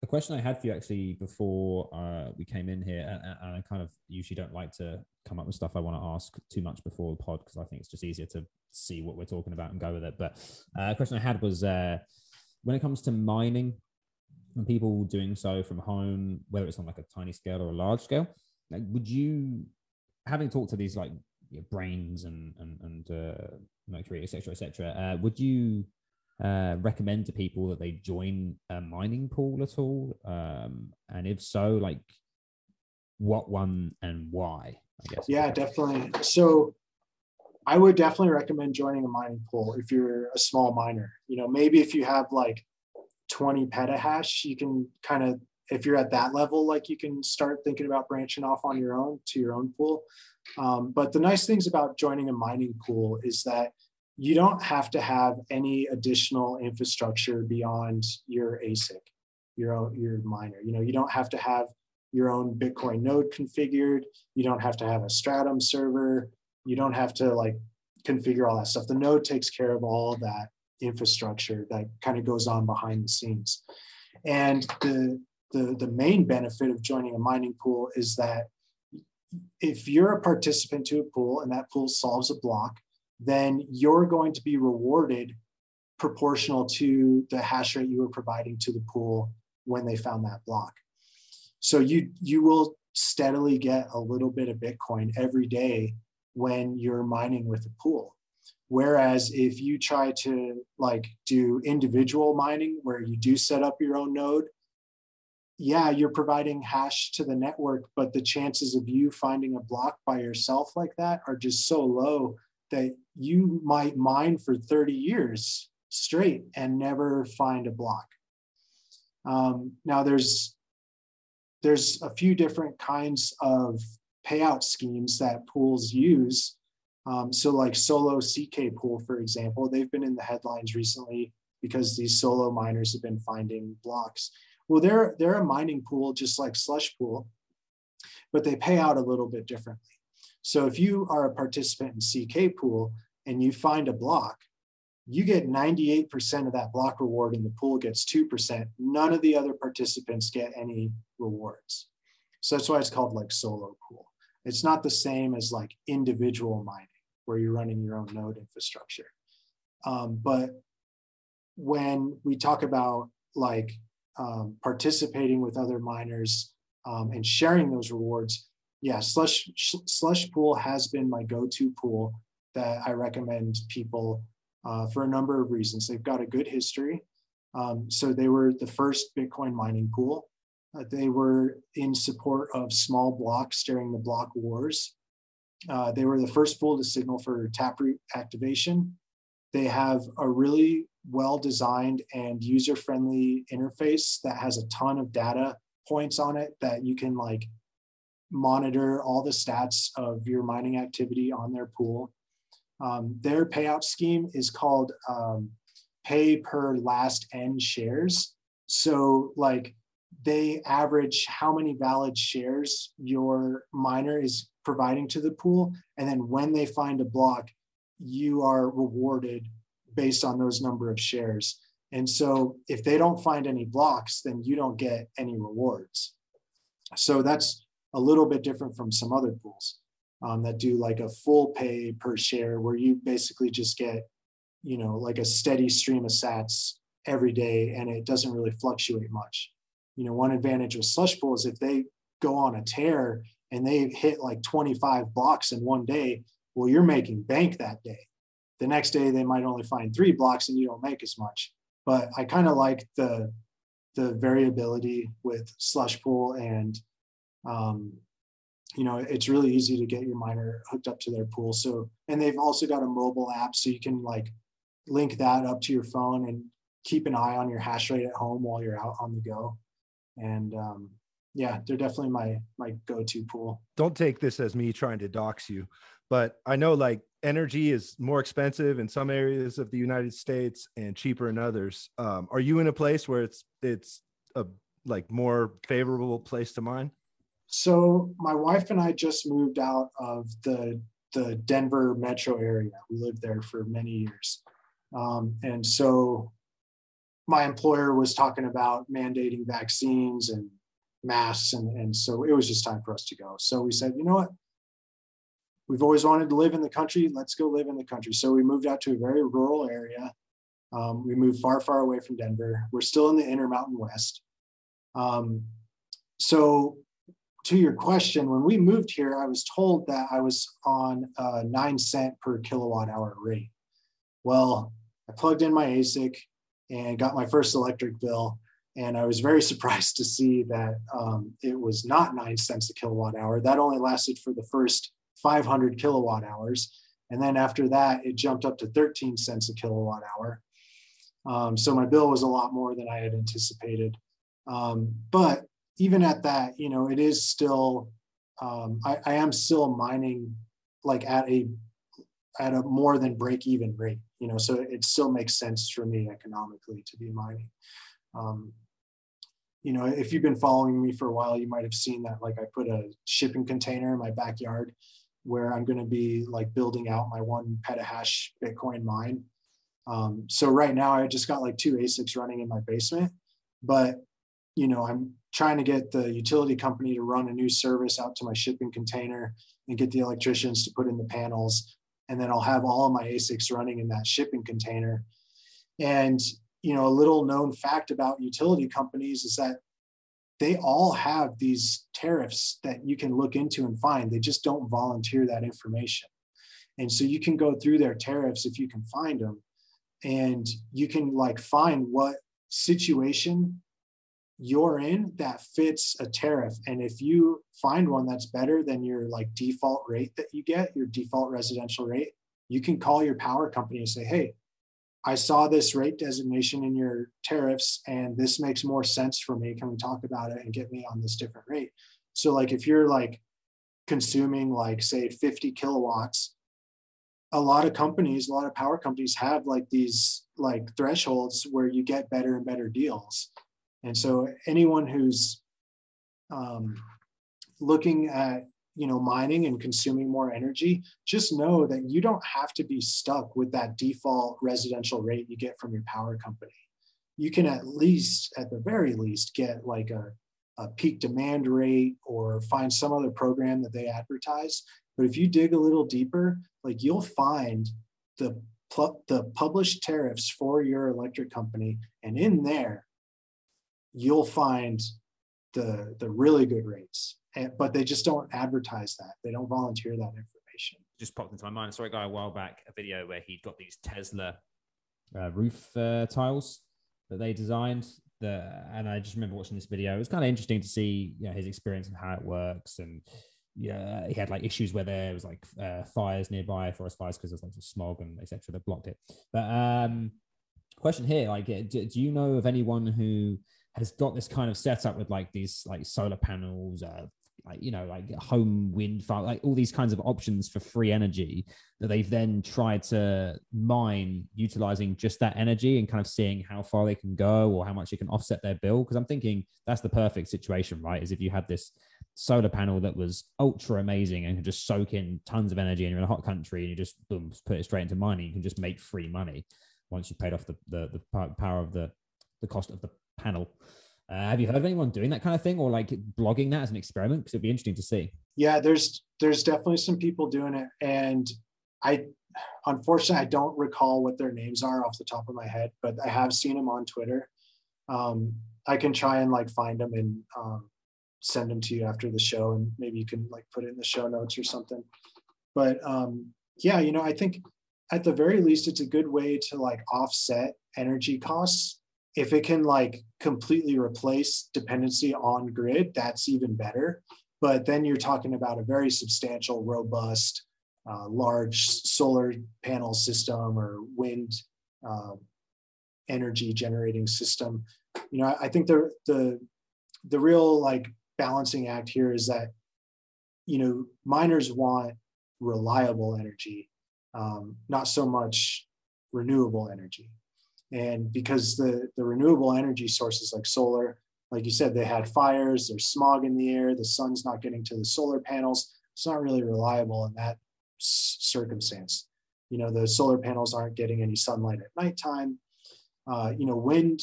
the question I had for you actually before uh, we came in here, and, and, I kind of usually don't like to come up with stuff I want to ask too much before the pod because I think it's just easier to see what we're talking about and go with it. But uh, a question I had was uh, when it comes to mining and people doing so from home, whether it's on like a tiny scale or a large scale, like, would you, having talked to these like your Braiins and and and uh, Mercury, etc., etc., uh, would you uh, recommend to people that they join a mining pool at all? Um, and if so, like what one and why? I guess. Yeah, definitely. So I would definitely recommend joining a mining pool if you're a small miner. You know, maybe if you have like 20 petahash, you can kind of if you're at that level, like you can start thinking about branching off on your own to your own pool. Um, but the nice things about joining a mining pool is that you don't have to have any additional infrastructure beyond your ASIC, your your miner. You know, you don't have to have your own Bitcoin node configured. You don't have to have a Stratum server. You don't have to like configure all that stuff. The node takes care of all that infrastructure that kind of goes on behind the scenes. And the, the, the main benefit of joining a mining pool is that if you're a participant to a pool and that pool solves a block, then you're going to be rewarded proportional to the hash rate you were providing to the pool when they found that block. So you you will steadily get a little bit of Bitcoin every day when you're mining with a pool. Whereas if you try to like do individual mining where you do set up your own node, yeah, you're providing hash to the network, but the chances of you finding a block by yourself like that are just so low that you might mine for 30 years straight and never find a block. Um, now there's there's a few different kinds of payout schemes that pools use. Um, so like Solo CK Pool, for example, they've been in the headlines recently because these solo miners have been finding blocks. Well, they're they're a mining pool just like Slush Pool, but they pay out a little bit differently. So if you are a participant in CK Pool and you find a block, you get 98% of that block reward and the pool gets 2%. None of the other participants get any rewards. So that's why it's called like solo pool. It's not the same as like individual mining where you're running your own node infrastructure. Um, but when we talk about like um, participating with other miners um, and sharing those rewards, yeah, slush slush pool has been my go-to pool that I recommend people uh, for a number of reasons. They've got a good history. Um, so they were the first Bitcoin mining pool. Uh, they were in support of small blocks during the block wars. Uh, they were the first pool to signal for Taproot activation. They have a really well designed and user friendly interface that has a ton of data points on it that you can like monitor all the stats of your mining activity on their pool. Um, their payout scheme is called um, pay per last N shares. So, like, they average how many valid shares your miner is providing to the pool. And then when they find a block, you are rewarded based on those number of shares. And so, if they don't find any blocks, then you don't get any rewards. So, that's a little bit different from some other pools um, that do like a full pay per share where you basically just get you know like a steady stream of sats every day and it doesn't really fluctuate much. You know one advantage with slush pool is if they go on a tear and they hit like 25 blocks in one day well you're making bank that day. The next day they might only find three blocks and you don't make as much. But i kind of like the the variability with slush pool and um, you know, it's really easy to get your miner hooked up to their pool. So, and they've also got a mobile app so you can like link that up to your phone and keep an eye on your hash rate at home while you're out on the go. And um, yeah, they're definitely my my go-to pool. Don't take this as me trying to dox you, but I know like energy is more expensive in some areas of the United States and cheaper in others. Um, are you in a place where it's it's a like more favorable place to mine? So my wife and I just moved out of the the Denver metro area. We lived there for many years, um, and so my employer was talking about mandating vaccines and masks, and and so it was just time for us to go. So we said, you know what? We've always wanted to live in the country. Let's go live in the country. So we moved out to a very rural area. Um, we moved far, far away from Denver. We're still in the Intermountain West. Um, so to your question, when we moved here, I was told that I was on a nine cent per kilowatt hour rate. Well, I plugged in my ASIC and got my first electric bill. And I was very *laughs* surprised to see that um, it was not nine cents a kilowatt hour. That only lasted for the first 500 kilowatt hours. And then after that, it jumped up to 13 cents a kilowatt hour. Um, so my bill was a lot more than I had anticipated. Um, but even at that, you know, it is still, um, I, I am still mining like at a, at a more than break even rate, you know, so it still makes sense for me economically to be mining. Um, you know, if you've been following me for a while, you might have seen that like I put a shipping container in my backyard where I'm going to be like building out my one petahash Bitcoin mine. Um, so right now I just got like two ASICs running in my basement, but you know, I'm trying to get the utility company to run a new service out to my shipping container and get the electricians to put in the panels. And then I'll have all of my ASICs running in that shipping container. And, you know, a little known fact about utility companies is that they all have these tariffs that you can look into and find. They just don't volunteer that information. And so you can go through their tariffs if you can find them and you can like find what situation you're in that fits a tariff. And if you find one that's better than your like default rate that you get, your default residential rate, you can call your power company and say, hey, I saw this rate designation in your tariffs and this makes more sense for me. Can we talk about it and get me on this different rate? So like if you're like consuming like say 50 kilowatts a lot of companies, a lot of power companies have like these like thresholds where you get better and better deals. And so anyone who's um, looking at you know mining and consuming more energy, just know that you don't have to be stuck with that default residential rate you get from your power company. You can at least, at the very least, get like a, a peak demand rate or find some other program that they advertise. But if you dig a little deeper, like you'll find the the published tariffs for your electric company, and in there, you'll find the the really good rates. And, but they just don't advertise that. They don't volunteer that information. Just popped into my mind. I saw a guy a while back a video where he'd got these Tesla uh, roof uh, tiles that they designed. The, and I just remember watching this video. It was kind of interesting to see you know, his experience and how it works and yeah, he had like issues where there was like uh, fires nearby, forest fires, because there's lots of smog and etc. that blocked it. But um, question here, like, do, do, you know of anyone who has got this kind of setup with like these like solar panels, uh, like you know, like home wind farm, like all these kinds of options for free energy that they've then tried to mine utilizing just that energy and kind of seeing how far they can go or how much it can offset their bill? Because I'm thinking that's the perfect situation, right? Is if you had this solar panel that was ultra amazing and could just soak in tons of energy and you're in a hot country and you just boom put it straight into mining you can just make free money once you've paid off the the, the power of the the cost of the panel. Uh, have you heard of anyone doing that kind of thing or like blogging that as an experiment? Because it'd be interesting to see. Yeah there's there's definitely some people doing it and i unfortunately i don't recall what their names are off the top of my head but i have seen them on twitter. Um, i can try and like find them and um, send them to you after the show and maybe you can like put it in the show notes or something. But um yeah you know i think at the very least it's a good way to like offset energy costs if it can like completely replace dependency on grid that's even better. But then you're talking about a very substantial robust uh, large solar panel system or wind um, energy generating system. You know I, I think the the the real like balancing act here is that you know miners want reliable energy um, not so much renewable energy and because the the renewable energy sources like solar like you said they had fires there's smog in the air the sun's not getting to the solar panels. It's not really reliable in that circumstance. You know the solar panels aren't getting any sunlight at nighttime. Uh, you know wind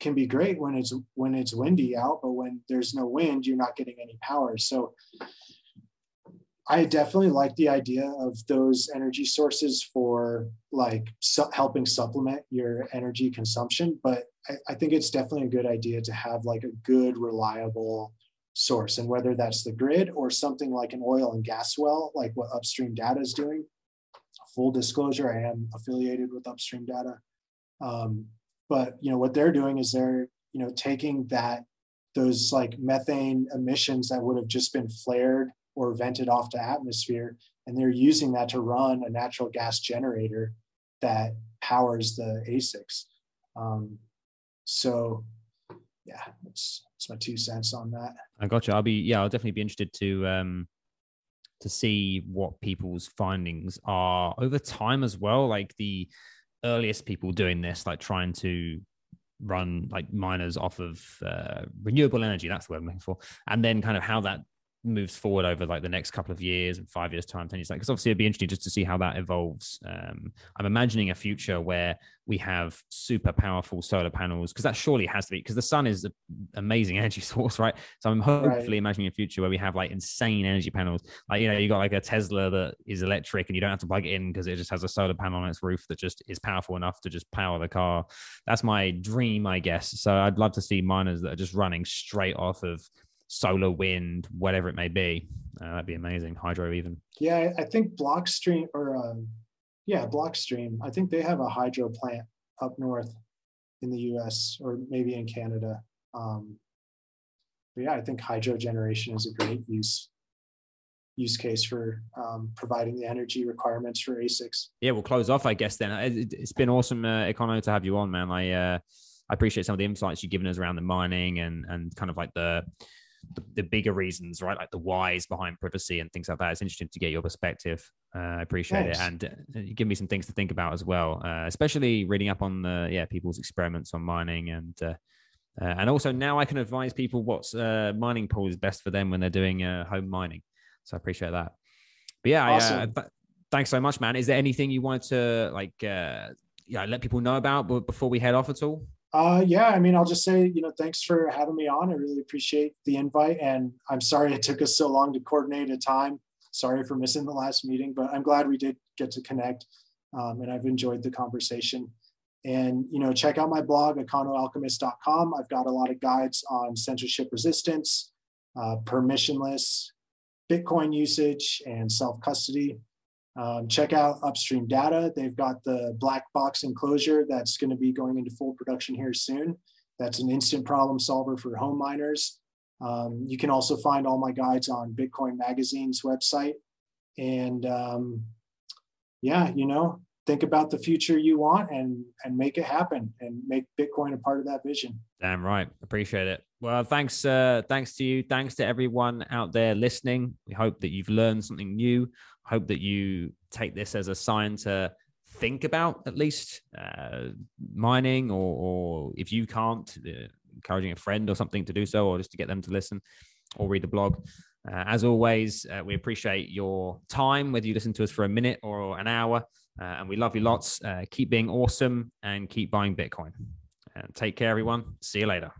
can be great when it's when it's windy out, but when there's no wind, you're not getting any power. So I definitely like the idea of those energy sources for like su- helping supplement your energy consumption. But I, I, think it's definitely a good idea to have like a good, reliable source. And whether that's the grid or something like an oil and gas well, like what Upstream Data is doing. Full disclosure, I am affiliated with Upstream Data. Um, but you know what they're doing is they're you know taking that those like methane emissions that would have just been flared or vented off to atmosphere and they're using that to run a natural gas generator that powers the asics um, so yeah that's, that's my two cents on that i got you i'll be yeah i'll definitely be interested to um to see what people's findings are over time as well like the earliest people doing this, like trying to run like miners off of uh, renewable energy. That's the word I'm looking for. And then kind of how that moves forward over like the next couple of years and five years time 10 years like because obviously it'd be interesting just to see how that evolves. Um, i'm imagining a future where we have super powerful solar panels because that surely has to be because the sun is an amazing *laughs* energy source right? So i'm hopefully right. imagining a future where we have like insane energy panels. Like you know you got like a tesla that is electric and you don't have to plug it in because it just has a solar panel on its roof that just is powerful enough to just power the car. That's my dream i guess. So i'd love to see miners that are just running straight off of solar, wind, whatever it may be. Uh, that'd be amazing. Hydro, even. Yeah, I think Blockstream or um, yeah, Blockstream. I think they have a hydro plant up north in the U.S. or maybe in Canada. Um, yeah, I think hydro generation is a great use use case for um, providing the energy requirements for ASICs. Yeah, we'll close off, I guess. Then it, has been awesome, uh, Econo, to have you on, man. I uh, I appreciate some of the insights you've given us around the mining and and kind of like the the, the, bigger reasons, right? Like the whys behind privacy and things like that. It's interesting to get your perspective. Uh, I appreciate Thanks. it, and uh, give me some things to think about as well, uh, especially reading up on the yeah people's experiments on mining and. Uh, uh, and also now I can advise people what's mining pool is best for them when they're doing home mining. So I appreciate that. But yeah, awesome. I, th- thanks so much, man. Is there anything you wanted to like, uh, yeah, let people know about before we head off at all? Uh, yeah, I mean, I'll just say, you know, thanks for having me on. I really appreciate the invite, and I'm sorry it took us so long to coordinate a time. Sorry for missing the last meeting, but I'm glad we did get to connect, um, and I've enjoyed the conversation. And you know, check out my blog, econoalchemist.com. I've got a lot of guides on censorship resistance, uh, permissionless, Bitcoin usage, and self custody. Um, check out Upstream Data. They've got the black box enclosure that's going to be going into full production here soon. That's an instant problem solver for home miners. Um, you can also find all my guides on Bitcoin Magazine's website. And um, yeah, you know, think about the future you want and and make it happen and make Bitcoin a part of that vision. Damn right. Appreciate it. Well, thanks, uh, thanks to you. Thanks to everyone out there listening. We hope that you've learned something new hope that you take this as a sign to think about at least uh, mining, or, or if you can't, uh, encouraging a friend or something to do so, or just to get them to listen or read the blog. Uh, as always, uh, we appreciate your time, whether you listen to us for a minute or an hour. Uh, and we love you lots. Uh, keep being awesome and keep buying Bitcoin. And take care, everyone. See you later.